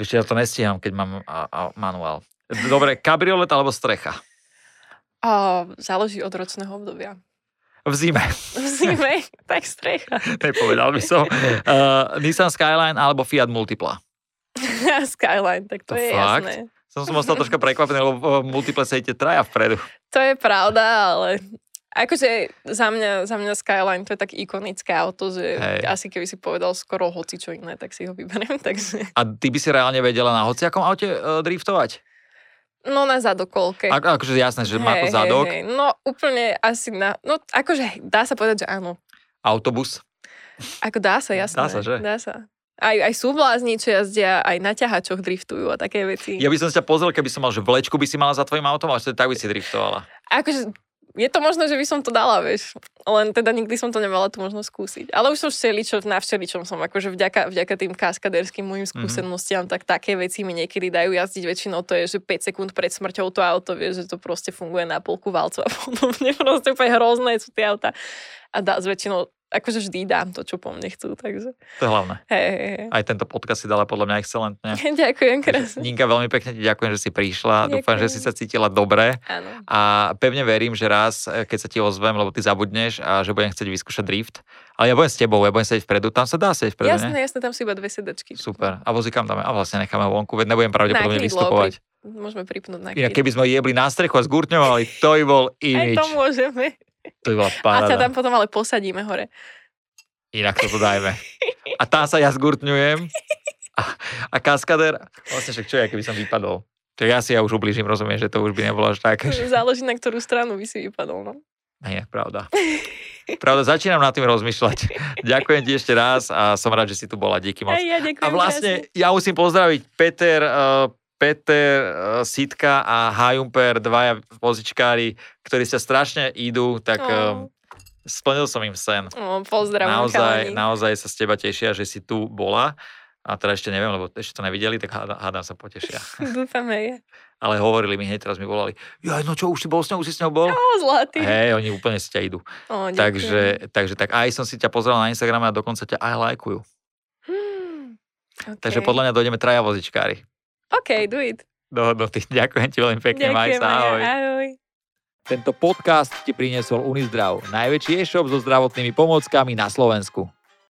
Ešte ja to nestíham, keď mám a, a, manuál. Dobre, kabriolet alebo strecha? A záleží od ročného obdobia. V zime, V zime, *laughs* tak strecha. *laughs* nepovedal by som. Uh, *laughs* Nissan Skyline alebo Fiat Multipla? Skyline, tak To to, je fakt? jasné. Som som ostal troška prekvapený, lebo v Multiple sa idete traja vpredu. To je pravda, ale akože za mňa, za mňa Skyline to je tak ikonické auto, že Hej. asi keby si povedal skoro hoci čo iné, tak si ho vyberiem, takže... A ty by si reálne vedela na hociakom aute uh, driftovať? No na zadokolke. A, akože jasné, že má to zadok, Hej, hej. No úplne asi na... No akože dá sa povedať, že áno. autobus. Ako dá sa, jasné. Dá sa, že? Dá sa. Aj, aj sú blázni, čo jazdia, aj na ťahačoch driftujú a také veci. Ja by som sa pozrel, keby som mal, že vlečku by si mala za tvojim autom, a tak by si driftovala. Akože je to možné, že by som to dala, vieš. Len teda nikdy som to nemala tu možno skúsiť. Ale už som všeličo, na všeličom som, akože vďaka, vďaka tým kaskaderským môjim Mhm. skúsenostiam, tak také veci mi niekedy dajú jazdiť. Väčšinou to je, že 5 sekúnd pred smrťou to auto, vieš, že to proste funguje na polku valcu a podobne. *laughs* Proste úplne hrozné sú tie auta. A dá, s väčšinou, akože vždy dám to, čo po mne chcú, takže To je hlavné. hej, hej, hej. Aj tento podcast si dala podľa mňa excelentne. *laughs* Ďakujem krásne. Ninka, veľmi pekne ti ďakujem, že si prišla. Dúfam, že Ďakujem. si sa cítila dobre Áno. a pevne verím, že raz, e, keď sa ti ozvem, lebo ty zabudneš a že budem chcieť vyskúšať drift. Ale ja budem s tebou, ja budem sedieť vpredu. Tam sa dá sedieť vpredu, Jasné, ne? jasné, tam sú iba dve sedačky. Super. A vozíkam tam a vlastne necháme vonku, veď nebudem pravdepodobne vystupovať. Môžeme pripnúť na krídlo. keby sme jebli na strechu a zgurťovali, to by bol Aj imič. to môžeme. To by bola A ťa paráda. tam potom ale posadíme hore. Inak toto dajme. A tam sa ja zgurtňujem. A, a kaskader, vlastne však čo ja, keby som vypadol. Čiže ja si ja už ublížim, rozumiem, že to už by nebolo až tak. *laughs* Záleží, na ktorú stranu by si vypadol. No. Nie, pravda. Pravda, začínam nad tým rozmýšľať. *laughs* Ďakujem ti ešte raz a som rád, že si tu bola. Díky moc. Aj ja ďakujem A vlastne ja musím pozdraviť Peter, uh, Peter uh, Sitka a Hajumper, dvaja vozičkári, ktorí sa strašne idú, tak krásne. splnil som im sen. Oh, pozdravujem, naozaj, chalani. naozaj sa z teba tešia, že si tu bola. A teda ešte neviem, lebo ešte to nevideli, tak hádam, sa potešia. *laughs* Dúfam, hej. *laughs* Ale hovorili mi hneď, teraz mi volali, ja, no čo, už si bol s ňou, už si s ňou bol? Ó, zlatý. Hej, oni úplne si ťa idú. Ďakujem. Takže, takže tak aj som si ťa pozrel na Instagrame a dokonca ťa aj lajkujú. Hmm. Okay. Takže podľa mňa dojdeme traja vozičkári. OK, do it. Dohodnutý. Ďakujem ti veľmi pekne, Ďakujem sa, aj ja. ahoj. ahoj. Tento podcast ti priniesol Unizdrav, najväčší e-shop so zdravotnými pomôckami na Slovensku.